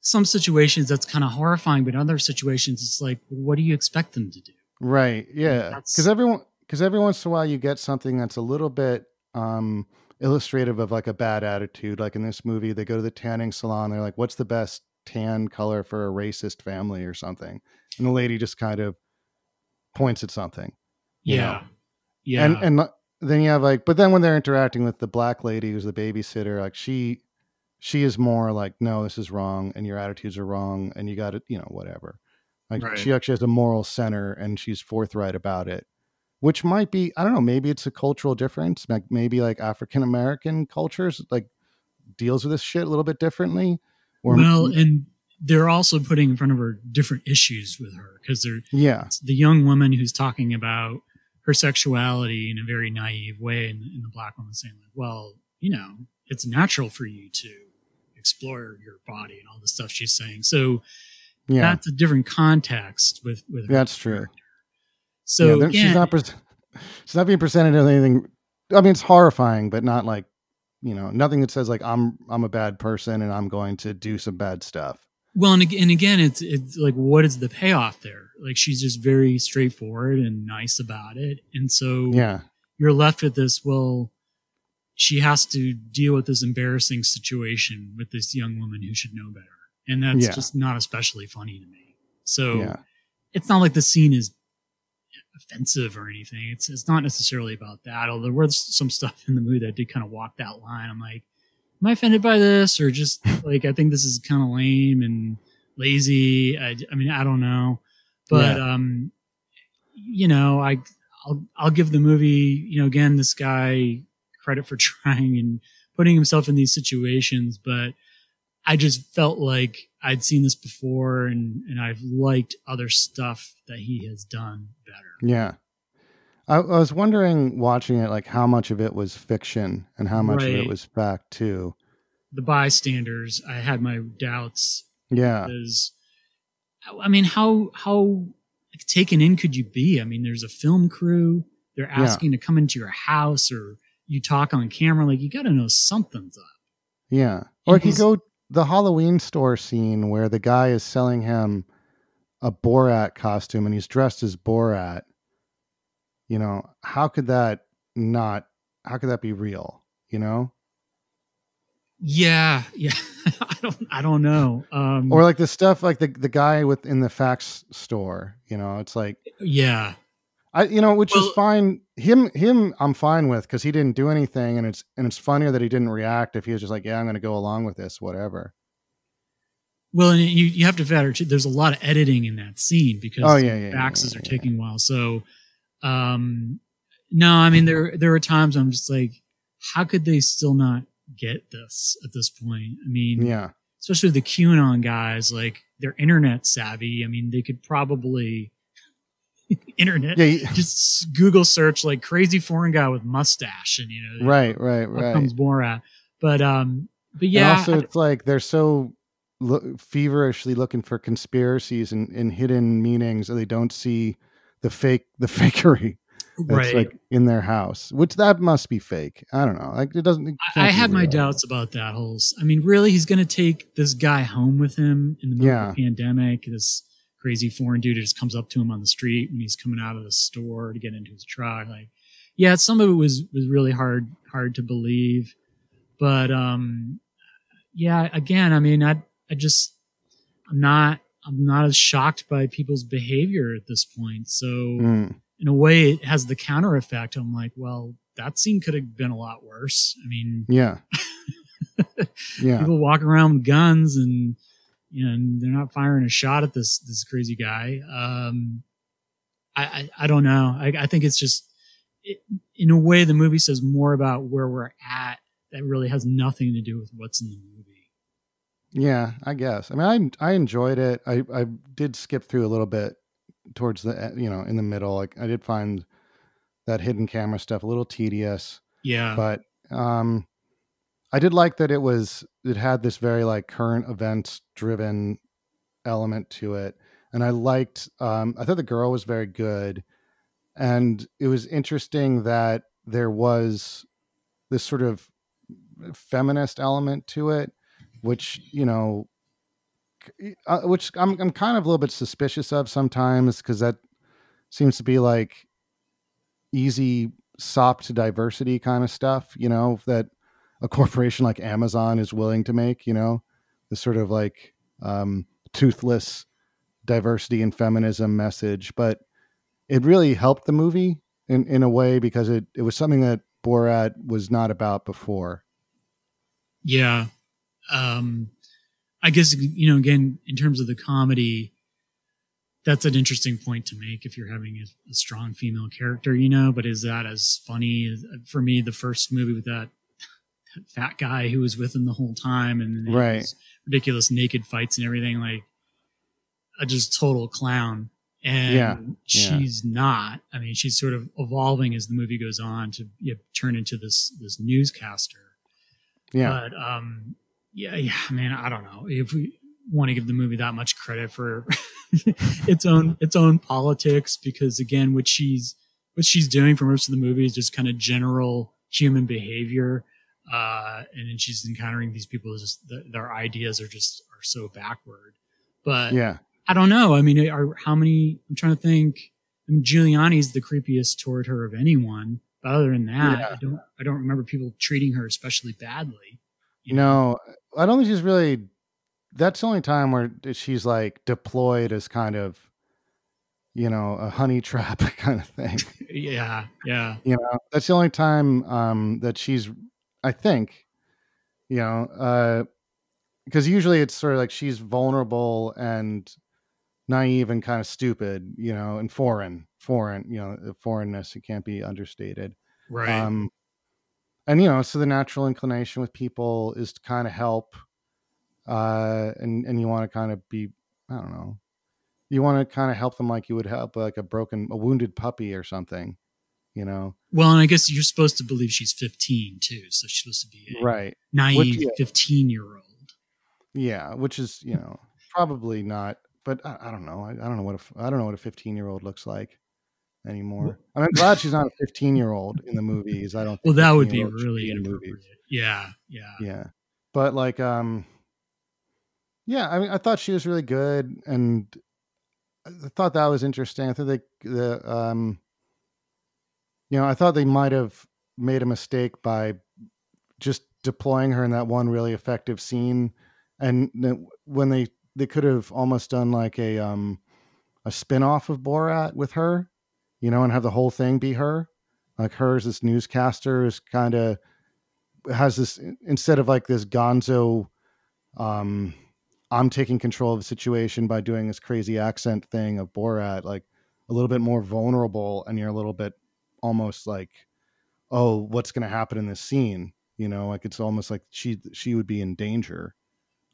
Some situations that's kind of horrifying, but other situations it's like, what do you expect them to do? Right. Yeah. Because everyone because every once in a while you get something that's a little bit um illustrative of like a bad attitude. Like in this movie, they go to the tanning salon, they're like, What's the best tan color for a racist family or something? And the lady just kind of points at something. Yeah. know? yeah, and and then you have like but then when they're interacting with the black lady who's the babysitter like she she is more like no this is wrong and your attitudes are wrong and you got to you know whatever like Right. she actually has a moral center and she's forthright about it which might be i don't know maybe it's a cultural difference like maybe like african american cultures like deals with this shit a little bit differently or well, and they're also putting in front of her different issues with her because they're yeah the young woman who's talking about her sexuality in a very naive way, and, and the black woman saying like, "Well, you know, it's natural for you to explore your body and all the stuff she's saying." So yeah that's a different context with with That's true. So yeah, she's not pres she's not being presented as anything. I mean, it's horrifying, but not like you know nothing that says like I'm I'm a bad person and I'm going to do some bad stuff. well, and, and again, it's it's like, what is the payoff there? Like she's just very straightforward and nice about it. And so Yeah. you're left with this, well, she has to deal with this embarrassing situation with this young woman who should know better. And that's Yeah. just not especially funny to me. So Yeah. it's not like the scene is offensive or anything. It's it's not necessarily about that. Although there was some stuff in the movie that did kind of walk that line. I'm like, am I offended by this or just like I think this is kind of lame and lazy. I, I mean I don't know, but um, you know I I'll I'll give the movie you know again this guy credit for trying and putting himself in these situations, but I just felt like I'd seen this before and, and I've liked other stuff that he has done better. Yeah. I, I was wondering watching it, like how much of it was fiction and how much of it was fact too. The bystanders, I had my doubts Yeah. because, I mean, how, how taken in could you be? I mean, there's a film crew. They're Yeah. asking to come into your house or you talk on camera. Like you got to know something's up. Yeah. Or if you go the Halloween store scene where the guy is selling him a Borat costume and he's dressed as Borat, you know, how could that not how could that be real? You know? Yeah. Yeah. I don't, I don't know. Um, Or like the stuff like the the guy with in the fax store, you know, it's like yeah. I you know, which is fine. Him him I'm fine with because he didn't do anything and it's and it's funnier that he didn't react if he was just like, Yeah, I'm gonna go along with this, whatever. Well, and you, you have to factor too, there's a lot of editing in that scene because Oh, yeah, yeah, faxes yeah, are yeah. taking a while. So, um, no, I mean, there, there are times I'm just like, how could they still not get this at this point? I mean, Yeah. especially the QAnon guys, like they're internet savvy. I mean, they could probably internet, Yeah, he- just Google search like crazy foreign guy with mustache and, you know, right, right, right. comes Borat. But, um, but And yeah, also, I- it's like they're so lo- feverishly looking for conspiracies and, and hidden meanings, and they don't see the fake, the fakery right. like in their house, which that must be fake. I don't know. Like it doesn't. it I, can't I be had my doubts about that whole. I mean, really, he's going to take this guy home with him in the middle of the pandemic. This crazy foreign dude just comes up to him on the street when he's coming out of the store to get into his truck. Like, yeah, some of it was was really hard hard to believe, but um, yeah, again, I mean, I I just I'm not I'm not as shocked by people's behavior at this point. So Mm, in a way it has the counter effect. I'm like, well, that scene could have been a lot worse. I mean, yeah. yeah. people walk around with guns and you know and they're not firing a shot at this this crazy guy. Um, I, I I don't know. I, I think it's just it, in a way the movie says more about where we're at that really has nothing to do with what's in the movie. Yeah, I guess. I mean, I I enjoyed it. I I did skip through a little bit towards the e- you know in the middle. Like I did find that hidden camera stuff a little tedious, Yeah, but um, I did like that it was it had this very like current events driven element to it, and I liked. Um, I thought the girl was very good, and it was interesting that there was this sort of feminist element to it which you know uh, which I'm I'm kind of a little bit suspicious of sometimes because that seems to be like easy sop to diversity kind of stuff, you know, that a corporation like Amazon is willing to make, you know, the sort of like um, toothless diversity and feminism message. But it really helped the movie in, in a way because it, it was something that Borat was not about before. Yeah. Um, I guess, you know, again, in terms of the comedy, that's an interesting point to make if you're having a, a strong female character, you know, but is that as funny for me, the first movie with that, that fat guy who was with him the whole time and Right. ridiculous naked fights and everything, like a just total clown. And Yeah, yeah. she's not. I mean, she's sort of evolving as the movie goes on to you know, turn into this this newscaster. Yeah. But um, yeah, yeah, man, I don't know if we want to give the movie that much credit for its own its own politics, because again, what she's what she's doing for most of the movie is just kind of general human behavior, uh, and then she's encountering these people. Just th- their ideas are just are so backward. But yeah. I don't know. I mean, are, how many? I'm trying to think. I mean, Giuliani's the creepiest toward her of anyone. But other than that, Yeah. I don't. I don't remember people treating her especially badly. You know, I don't think she's really. That's the only time where she's like deployed as kind of, you know, a honey trap kind of thing. Yeah, yeah, you know, that's the only time um, that she's. I think, you know, because usually it's sort of like she's vulnerable and naive and kind of stupid, you know, and foreign, foreign, you know, the foreignness. It can't be understated. right. Um, and you know, so the natural inclination with people is to kind of help, uh, and and you want to kind of be, I don't know, you want to kind of help them like you would help like a broken, a wounded puppy or something, you know, well, and I guess you're supposed to believe she's 15 too, so she's supposed to be a right? naive yeah. 15 year old. Yeah, which is you know probably not, but I, I don't know. I, I don't know what a, I don't know what a 15 year old looks like anymore. I mean, I'm glad she's not a 15 year old in the movies. I don't. Well, think that would be really in inappropriate. Yeah, yeah. yeah but like um yeah i mean i thought she was really good and i thought that was interesting i think they the um you know i thought they might have made a mistake by just deploying her in that one really effective scene and when they they could have almost done like a um a spin-off of borat with her you know and have the whole thing be her. Like hers, this newscaster is kind of has this instead of like this gonzo um i'm taking control of the situation by doing this crazy accent thing of borat like a little bit more vulnerable and you're a little bit almost like oh what's going to happen in this scene? You know like it's almost like she she would be in danger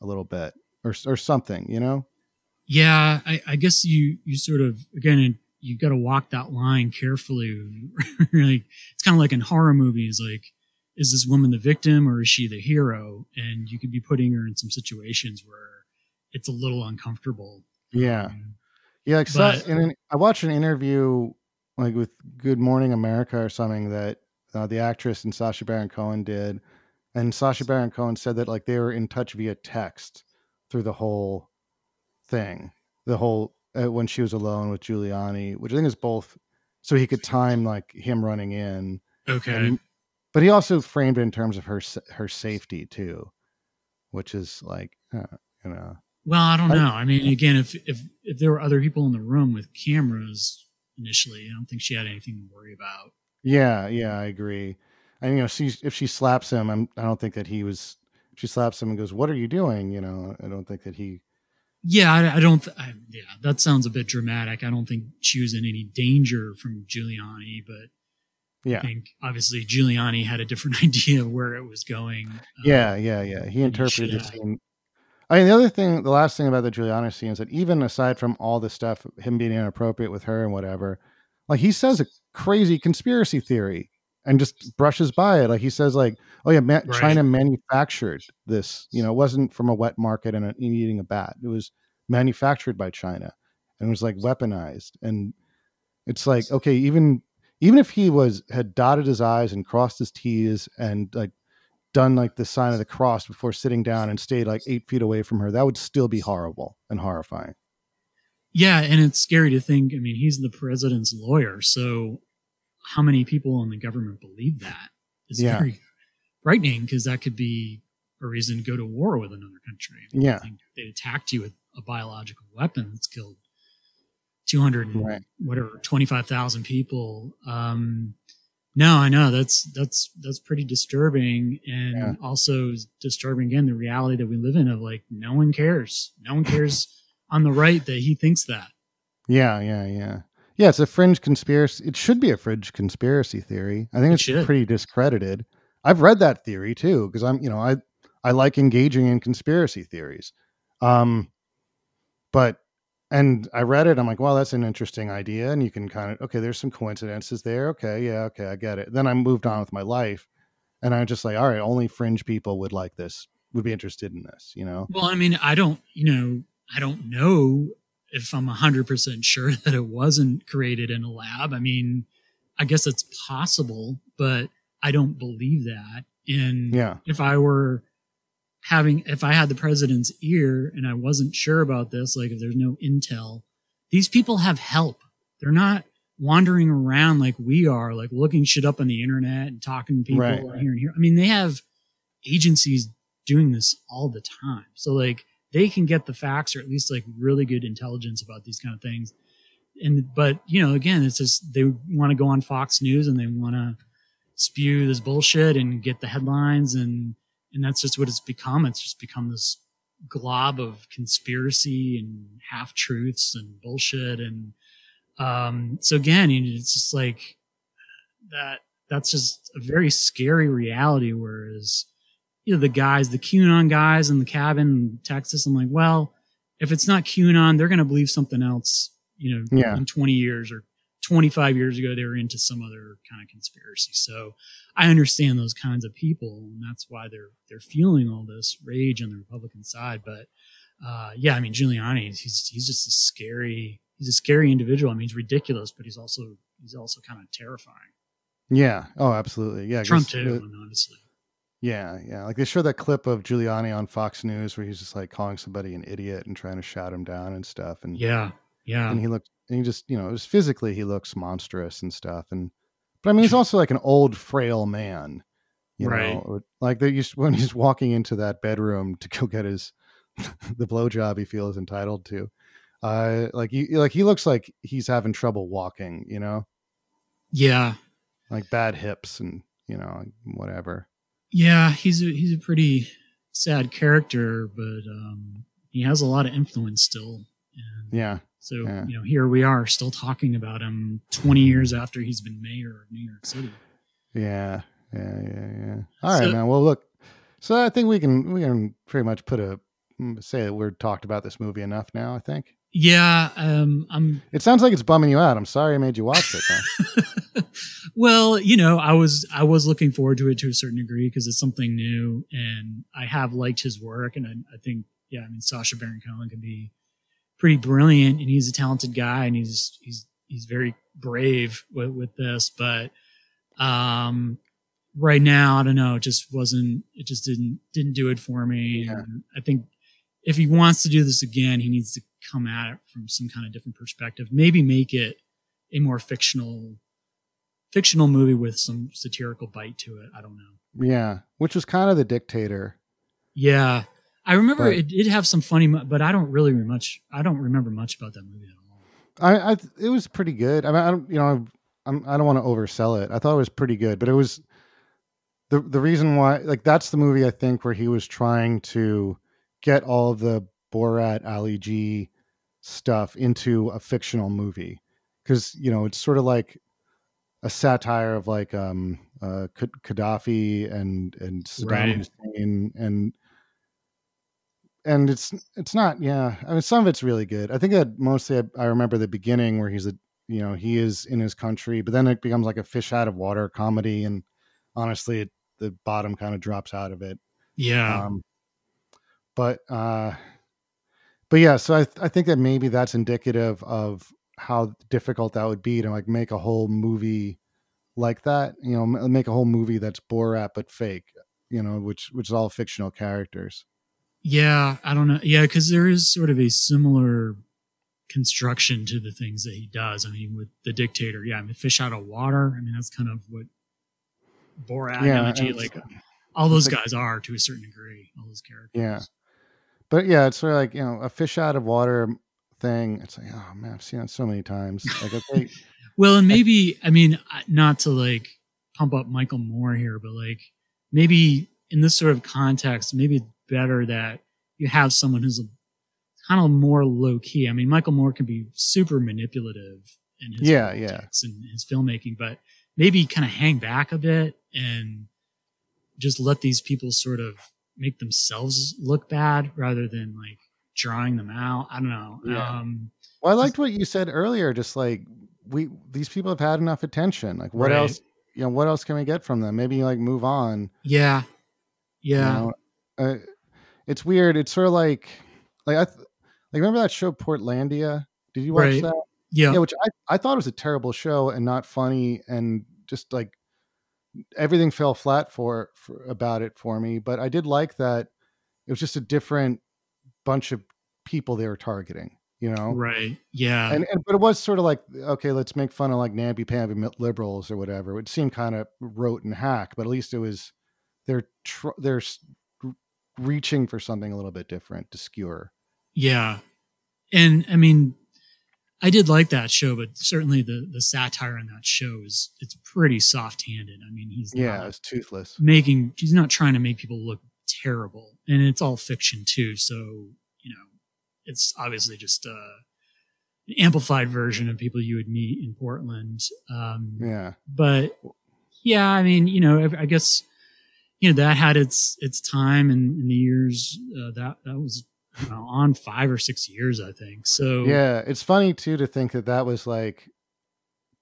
a little bit or or something you know? Yeah, I, I guess you you sort of again you got to walk that line carefully. like it's kind of like in horror movies. Like, is this woman the victim or is she the hero? And you could be putting her in some situations where it's a little uncomfortable. yeah Um, Yeah, like so, But- in an, I watched an interview like with Good Morning America or something that uh, the actress and Sacha Baron Cohen did, and Sacha Baron Cohen said that like they were in touch via text through the whole thing, the whole uh, when she was alone with Giuliani, which I think is both, so he could time like him running in, okay. and, but he also framed it in terms of her her safety too, which is like uh, you know Well, I don't I- know. I mean, again, if if if there were other people in the room with cameras initially, I don't think she had anything to worry about. Yeah, yeah, I agree. And you know, she if she slaps him, I'm, I don't think that he was. She slaps him and goes, "What are you doing?" You know, I don't think that he. Yeah, I, I don't. Th- I, yeah, that sounds a bit dramatic. I don't think she was in any danger from Giuliani, but I Yeah, think obviously Giuliani had a different idea of where it was going. Um, yeah, yeah, yeah. He he interpreted the scene. I mean, the other thing, the last thing about the Giuliani scene is that even aside from all the stuff, him being inappropriate with her and whatever, like he says a crazy conspiracy theory and just brushes by it. Like he says, like, "Oh yeah, ma- Right. China manufactured this. You know, it wasn't from a wet market and, a, and eating a bat. It was manufactured by China and it was like weaponized. And it's like, okay, even even if he was had dotted his i's and crossed his t's and like done like the sign of the cross before sitting down and stayed like eight feet away from her, that would still be horrible and horrifying. Yeah, and it's scary to think. I mean, he's the president's lawyer, so how many people in the government believe that is Yeah. very frightening because that could be a reason to go to war with another country. I mean, Yeah. They attacked you with a biological weapon that's killed 200 Right. whatever 25,000 people. Um, no, I know that's that's that's pretty disturbing, and Yeah. also disturbing again the reality that we live in of like no one cares, no one cares on the right that he thinks that. Yeah, yeah, yeah. Yeah, it's a fringe conspiracy. It should be a fringe conspiracy theory. I think It it's should. pretty discredited. I've read that theory too because I'm, you know, I I like engaging in conspiracy theories. Um but and I read it I'm like, well, that's an interesting idea and you can kind of okay, there's some coincidences there. Okay, yeah, okay, I get it. Then I moved on with my life and I'm just like, all right, only fringe people would like this, would be interested in this, you know. Well, I mean, I don't, you know, I don't know if I'm 100% sure that it wasn't created in a lab. I mean, I guess it's possible, but I don't believe that. And Yeah. if I were having if I had the president's ear and I wasn't sure about this, like if there's no intel, these people have help. They're not wandering around like we are, like looking shit up on the internet and talking to people Right, here and here. I mean, they have agencies doing this all the time. So like they can get the facts or at least like really good intelligence about these kind of things. And but you know, again, it's just they want to go on Fox News and they want to spew this bullshit and get the headlines and and that's just what it's become. It's just become this glob of conspiracy and half truths and bullshit and um so again it's just like that that's just a very scary reality whereas you know the guys the qanon guys in the cabin in texas i'm like well if it's not qanon they're going to believe something else you know Yeah. in 20 years or 25 years ago they were into some other kind of conspiracy so i understand those kinds of people and that's why they're they're feeling all this rage on the republican side but uh yeah i mean giuliani he's he's just a scary he's a scary individual i mean he's ridiculous but he's also he's also kind of terrifying Yeah. Oh, absolutely. Yeah. trump too honestly Yeah, yeah. Like they show that clip of Giuliani on Fox News where he's just like calling somebody an idiot and trying to shout him down and stuff. And yeah yeah and he looked and he just you know just physically he looks monstrous and stuff. And but I mean he's also like an old frail man, you Right. know. Like they used when he's walking into that bedroom to go get his the blowjob he feels entitled to. Uh, like he like he looks like he's having trouble walking, you know, yeah like bad hips and you know whatever. Yeah he's a he's a pretty sad character but um he has a lot of influence still and Yeah, so Yeah. you know here we are still talking about him 20 years after he's been mayor of new york city Yeah, yeah, yeah, yeah. All right, So- man. Well, look. So I think we can we can pretty much put a say that we're talked about this movie enough now. I think yeah um i'm it sounds like it's bumming you out. I'm sorry I made you watch it. Well, you know, I was I was looking forward to it to a certain degree because it's something new, and I have liked his work, and I, I think, yeah, I mean, Sacha Baron Cohen can be pretty brilliant, and he's a talented guy, and he's he's he's very brave with, with this, but um, right now, I don't know, it just wasn't, it just didn't didn't do it for me, Yeah. and I think if he wants to do this again, he needs to come at it from some kind of different perspective, maybe make it a more fictional fictional movie with some satirical bite to it. I don't know. yeah, which was kind of the dictator. Yeah, I remember But- it did have some funny, but I don't really much. I don't remember much about that movie at all. I, I it was pretty good. I mean, I don't you know I'm I don't want to oversell it. I thought it was pretty good, but it was the the reason why like that's the movie I think where he was trying to get all of the Borat Ali G stuff into a fictional movie. Because you know it's sort of like a satire of like um uh Gaddafi and and Saddam Right. Hussein and and it's it's not yeah i mean some of it's really good. I think that mostly i, I remember the beginning where he's a you know he is in his country but then it becomes like a fish out of water comedy and honestly it, the bottom kind of drops out of it. Yeah, um but uh but yeah so i i think that maybe that's indicative of how difficult that would be to like make a whole movie like that you know m- make a whole movie that's borat but fake you know which which is all fictional characters yeah. I don't know. Yeah, because there is sort of a similar construction to the things that he does. I mean, with the dictator, yeah, I mean, fish out of water. I mean, that's kind of what Borat, Yeah, and like all those like- guys are to a certain degree. All those characters. Yeah. But yeah it's sort of like you know a fish out of water thing it's like oh man i've seen it so many times like okay Well, and maybe I mean not to like pump up Michael Moore here, but like maybe in this sort of context, maybe it's better that you have someone who's a, kind of more low key. I mean, Michael Moore can be super manipulative in his Yeah, yeah. and his filmmaking, but maybe kind of hang back a bit and just let these people sort of make themselves look bad rather than like drawing them out. I don't know. Yeah. Um, well i liked what you said earlier just like we these people have had enough attention like what Right. else you know what else can we get from them maybe like move on yeah. you Yeah. know? uh, it's weird it's sort of like like i th- like remember that show portlandia did you watch Right. that yeah. yeah which I, I thought was a terrible show and not funny and just like everything fell flat for, for about it for me but i did like that It was just a different bunch of people they were targeting. You know, right? Yeah, and, and but it was sort of like okay, let's make fun of like namby pamby liberals or whatever. It seemed kind of rote and hack, but at least it was they're tr- they're reaching for something a little bit different to skewer. Yeah, and I mean, I did like that show, but certainly the the satire on that show is it's pretty soft handed. I mean, he's yeah, it's toothless. Making he's not trying to make people look terrible, and it's all fiction too. So you know, it's obviously just uh, an amplified version of people you would meet in Portland. Um, yeah, but yeah, I mean, you know, I, I guess you know that had its its time in, in the years uh, that that was know, on five or six years, I think. So yeah, it's funny too to think that that was like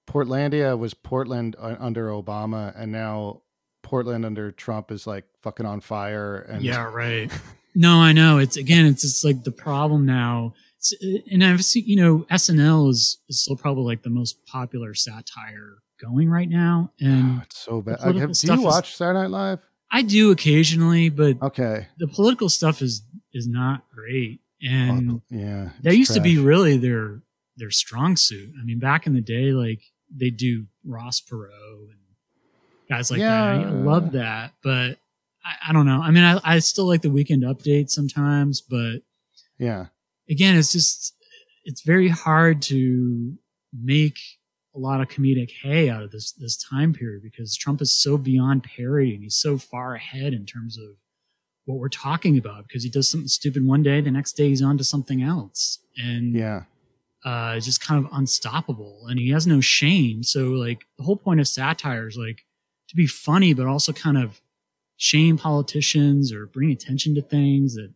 Portlandia was Portland under Obama, and now Portland under Trump is like fucking on fire. And yeah, right. no, I know. It's again, it's just like the problem now. It's, and I've seen, you know, SNL is, is still probably like the most popular satire going right now. And oh, it's so bad. Have, do you watch is, Saturday Night Live? I do occasionally, but okay, the political stuff is is not great. And yeah, that used trash. to be really their their strong suit. I mean, back in the day, like they do Ross Perot and guys like yeah. that. I love that, but I, I, don't know. I mean, I, I still like the weekend update sometimes, but yeah, again, it's just it's very hard to make a lot of comedic hay out of this this time period because Trump is so beyond parody and he's so far ahead in terms of what we're talking about because he does something stupid one day, the next day he's on to something else. And yeah, uh, it's just kind of unstoppable and he has no shame. So like the whole point of satire is like to be funny, but also kind of shame politicians or bring attention to things that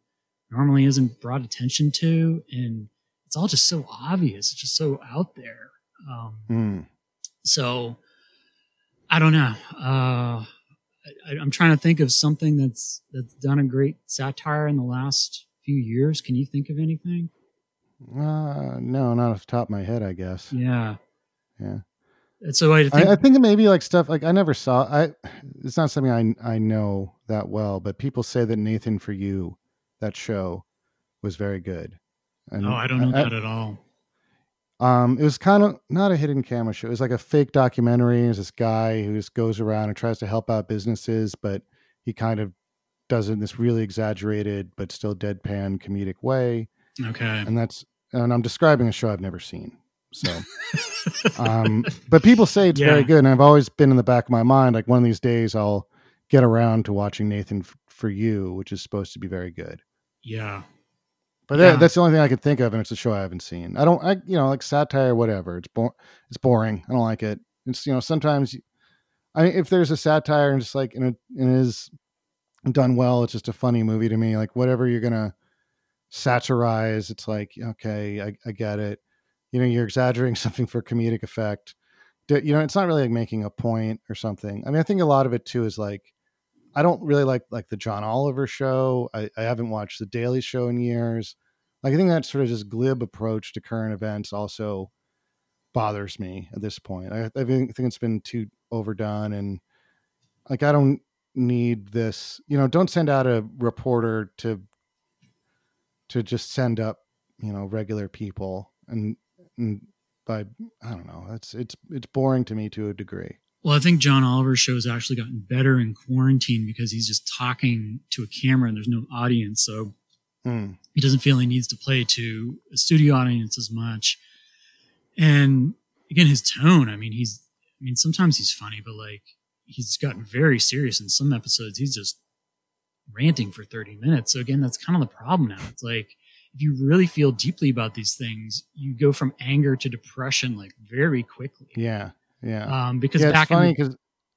normally isn't brought attention to. And it's all just so obvious. It's just so out there. Um, mm. So I don't know. Uh, I, am trying to think of something that's that's done a great satire in the last few years. Can you think of anything? Uh, no, not off the top of my head. I guess. Yeah. Yeah. And so I think, I, I think maybe like stuff like I never saw. I it's not something I I know that well, but people say that Nathan for You, that show, was very good. And oh, I don't know I, that at all. Um, it was kind of not a hidden camera show. It was like a fake documentary. There's this guy who just goes around and tries to help out businesses, but he kind of does it in this really exaggerated but still deadpan comedic way. Okay. And that's and I'm describing a show I've never seen. So, um, but people say it's yeah. very good, and I've always been in the back of my mind like one of these days I'll get around to watching Nathan f- for You, which is supposed to be very good. Yeah, but yeah. that, that's the only thing I could think of, and it's a show I haven't seen. I don't, I you know, like satire, whatever. It's bo- it's boring. I don't like it. It's you know, sometimes, I mean, if there's a satire and just like and it, and it is done well, it's just a funny movie to me. Like whatever you're gonna satirize, it's like okay, I, I get it. You know, you're exaggerating something for comedic effect. You know, it's not really like making a point or something. I mean, I think a lot of it too is like I don't really like like the John Oliver show. I, I haven't watched the Daily Show in years. Like I think that sort of just glib approach to current events also bothers me at this point. I, I think, it's been too overdone and like I don't need this. You know, don't send out a reporter to to just send up you know regular people and, and by I don't know. It's it's it's boring to me to a degree. Well, I think John Oliver's show has actually gotten better in quarantine because he's just talking to a camera and there's no audience. So mm. he doesn't feel he needs to play to a studio audience as much. And again, his tone, I mean, he's, I mean, sometimes he's funny, but like he's gotten very serious in some episodes. He's just ranting for 30 minutes. So again, that's kind of the problem now. It's like, if you really feel deeply about these things, you go from anger to depression like very quickly. Yeah. Yeah. Um, because yeah, back it's funny because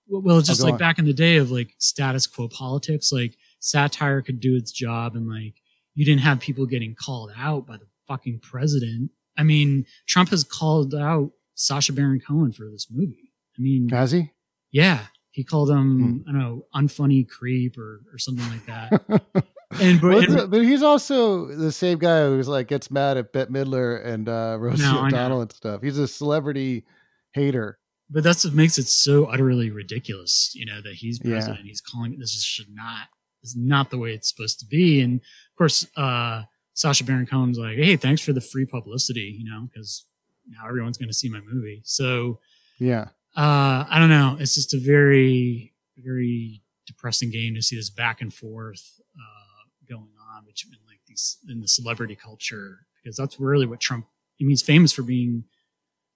well, it's just like on. back in the day of like status quo politics, like satire could do its job, and like you didn't have people getting called out by the fucking president. I mean, Trump has called out Sacha Baron Cohen for this movie. I mean, has he? Yeah, he called him hmm. I don't know unfunny creep or or something like that. and but, but, he's also the same guy who's like gets mad at Bette Midler and uh, Rosie no, O'Donnell and stuff. He's a celebrity hater but that's what makes it so utterly ridiculous, you know, that he's president. Yeah. He's calling it. this should not is not the way it's supposed to be. And of course, uh, Sacha Baron Cohen's like, "Hey, thanks for the free publicity," you know, because now everyone's going to see my movie. So Yeah. uh, I don't know. It's just a very, very depressing game to see this back and forth uh, going on between like these in the celebrity culture because that's really what Trump. I mean, he's famous for being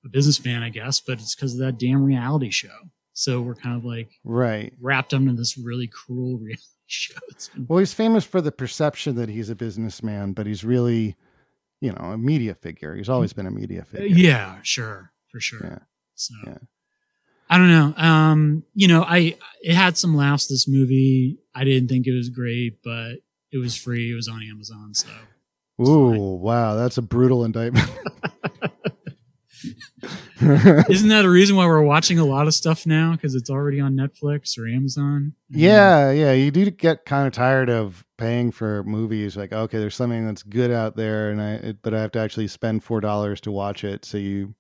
a businessman, I guess, but it's because of that damn reality show. So we're kind of like Right. wrapped up into this really cruel reality show. Been, Well, he's famous for the perception that he's a businessman, but he's really, you know, a media figure. He's always been a media figure. yeah, sure, for sure. Yeah. So Yeah. I don't know. Um, you know, I it had some laughs. This movie, I didn't think it was great, but it was free. It was on Amazon, so Ooh, wow, that's a brutal indictment. isn't that a reason why we're watching a lot of stuff now because it's already on Netflix or Amazon? yeah, yeah, you do get kind of tired of paying for movies. Like, okay, there's something that's good out there, and I, it, but I have to actually spend four dollars to watch it. So you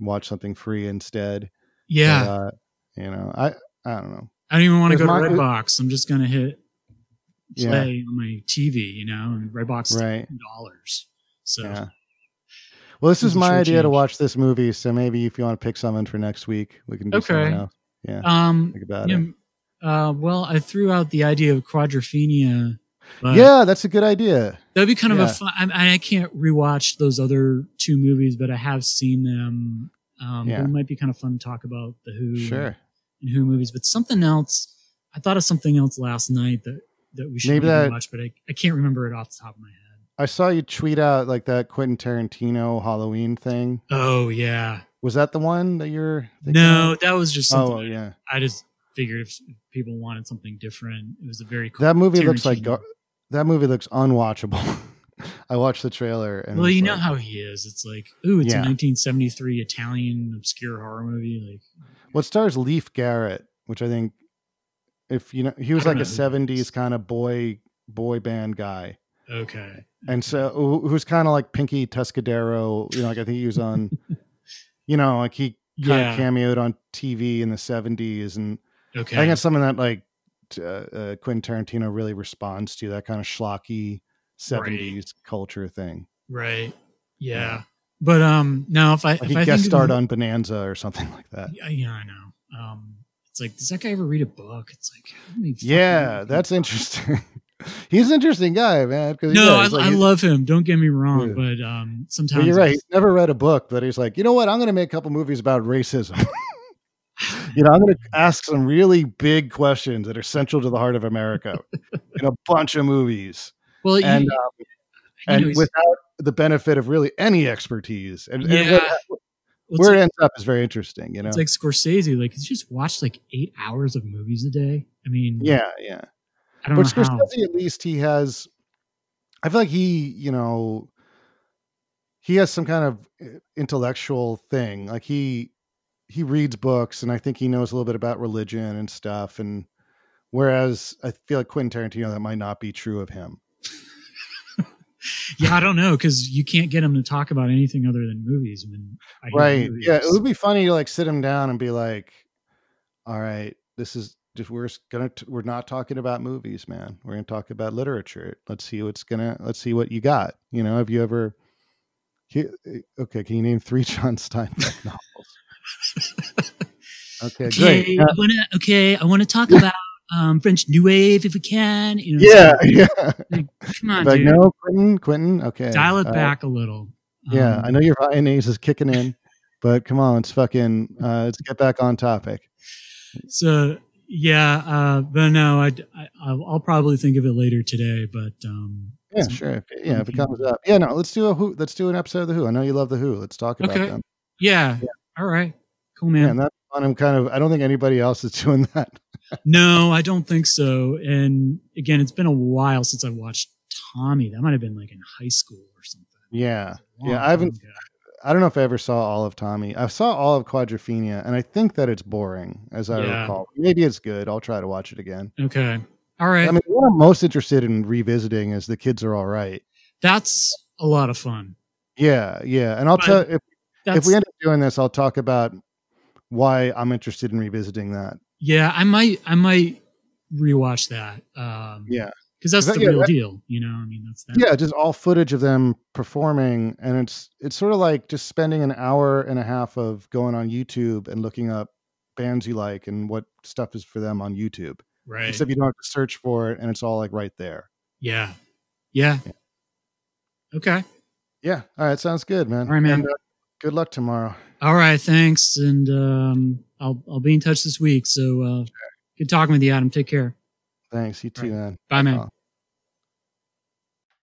watch something free instead. yeah. But, uh, you know, I, I don't know. I don't even want to go to my- Redbox. I'm just gonna hit Yeah. play on my TV, you know, and Redbox is Right. dollars. So Yeah. Well, this is my short idea to watch this movie. So maybe if you want to pick something for next week, we can do something Okay. else. Yeah, um think about you it. uh well I threw out the idea of quadrophenia. Yeah, that's a good idea. That'd be kind of Yeah. a fun. I, I can't rewatch those other two movies, but I have seen them. Um, Yeah. It might be kind of fun to talk about the Who Sure. and Who movies, but something else. I thought of something else last night that that we should maybe that- watch, but I, I can't remember it off the top of my head. I saw you tweet out like that Quentin Tarantino Halloween thing. Oh yeah, Was that the one that you're? thinking no, of? that was just oh, something. Oh yeah. I just figured if people wanted something different, it was a very cool That movie looks like gar- that movie looks unwatchable. I watched the trailer and Well, you know how he is. It's like, ooh, it's Yeah. a 1973 Italian obscure horror movie. Like, Well, it stars Leif Garrett, which I think, if you know, he was like a know who '70s kind of boy boy band guy, okay, and so who's kind of like Pinky Tuscadero. You know, like I think he was on, you know, like he kind yeah, of cameoed on TV in the '70s, and okay. I think that's something that like uh, uh, Quentin Tarantino really responds to that kind of schlocky '70s culture thing. Right. Yeah. Yeah. But um now if I Like if he I guest starred on Bonanza or something like that. yeah, yeah, I know. Um it's like does that guy ever read a book? It's like Yeah, that's interesting. He's an interesting guy, man. No, yeah, I, like- I love him. Don't get me wrong, Yeah. but um But sometimes you're right. He's never read a book, but he's like, you know what? I'm going to make a couple movies about racism. you know, I'm going to ask some really big questions that are central to the heart of America in a bunch of movies, Well, and you um, know, and he's- without the benefit of really any expertise. And, and what- where like- it ends up is very interesting. You know? it's like Scorsese. Like, he's just watched like eight hours of movies a day. I mean, yeah, yeah. I don't But. Scorsese, at least he has. I feel like he, you know, he has some kind of uh, intellectual thing. Like he he reads books, and I think he knows a little bit about religion and stuff. And whereas I feel like Quentin Tarantino, that might not be true of him. Yeah, I don't know because you can't get him to talk about anything other than movies. When I Right? movies. Yeah, it would be funny to like sit him down and be like, "All right, this is." Just we're gonna t- we're not talking about movies, man. We're gonna talk about literature. Let's see what's gonna let's see what you got. You know, have you ever? Okay, can you name three John Steinbeck novels? Okay, Okay, great. I wanna, okay, I want to talk about um, French New Wave if we can. You know, Yeah, so, yeah. like, come on, Like dude, no, Quentin, Quentin. Okay, dial it uh, back a little. Yeah, Um, I know your mayonnaise is kicking in, but come on, let's fucking uh, let's get back on topic. So yeah, uh, but no, I, I I'll I'll probably think of it later today. But um, Yeah, sure. If, yeah, if it comes up. Yeah, no, let's do a who. Let's do an episode of the Who. I know you love the Who. Let's talk about Okay. them. yeah, Yeah. all right, cool, Yeah, man. and that's fun. I'm kind of. I don't think anybody else is doing that. no, I don't think so. And again, it's been a while since I watched Tommy. That might have been like in high school or something. Yeah, yeah. I haven't. ago. I don't know if I ever saw all of Tommy. I saw all of Quadrophenia, and I think that it's boring, as I Yeah. recall. Maybe it's good. I'll try to watch it again. Okay, all right. I mean, what I'm most interested in revisiting is the kids are all right. That's a lot of fun. Yeah, yeah. And I'll tell if That's, if we end up doing this, I'll talk about why I'm interested in revisiting that. yeah, I might, I might rewatch that. Um, Yeah. Because that's That- the yeah, real that- deal. You know, I mean, that's that. yeah just all footage of them performing and it's it's sort of like just spending an hour and a half of going on youtube and looking up bands you like and what stuff is for them on youtube right. except you don't have to search for it and it's all like right there yeah, yeah. Okay. yeah all right sounds good man All right, man. And, uh, good luck tomorrow All right. Thanks, and um, I'll I'll be in touch this week. So uh, good talking with you, Adam. Take care. Thanks you too All man. Bye, man.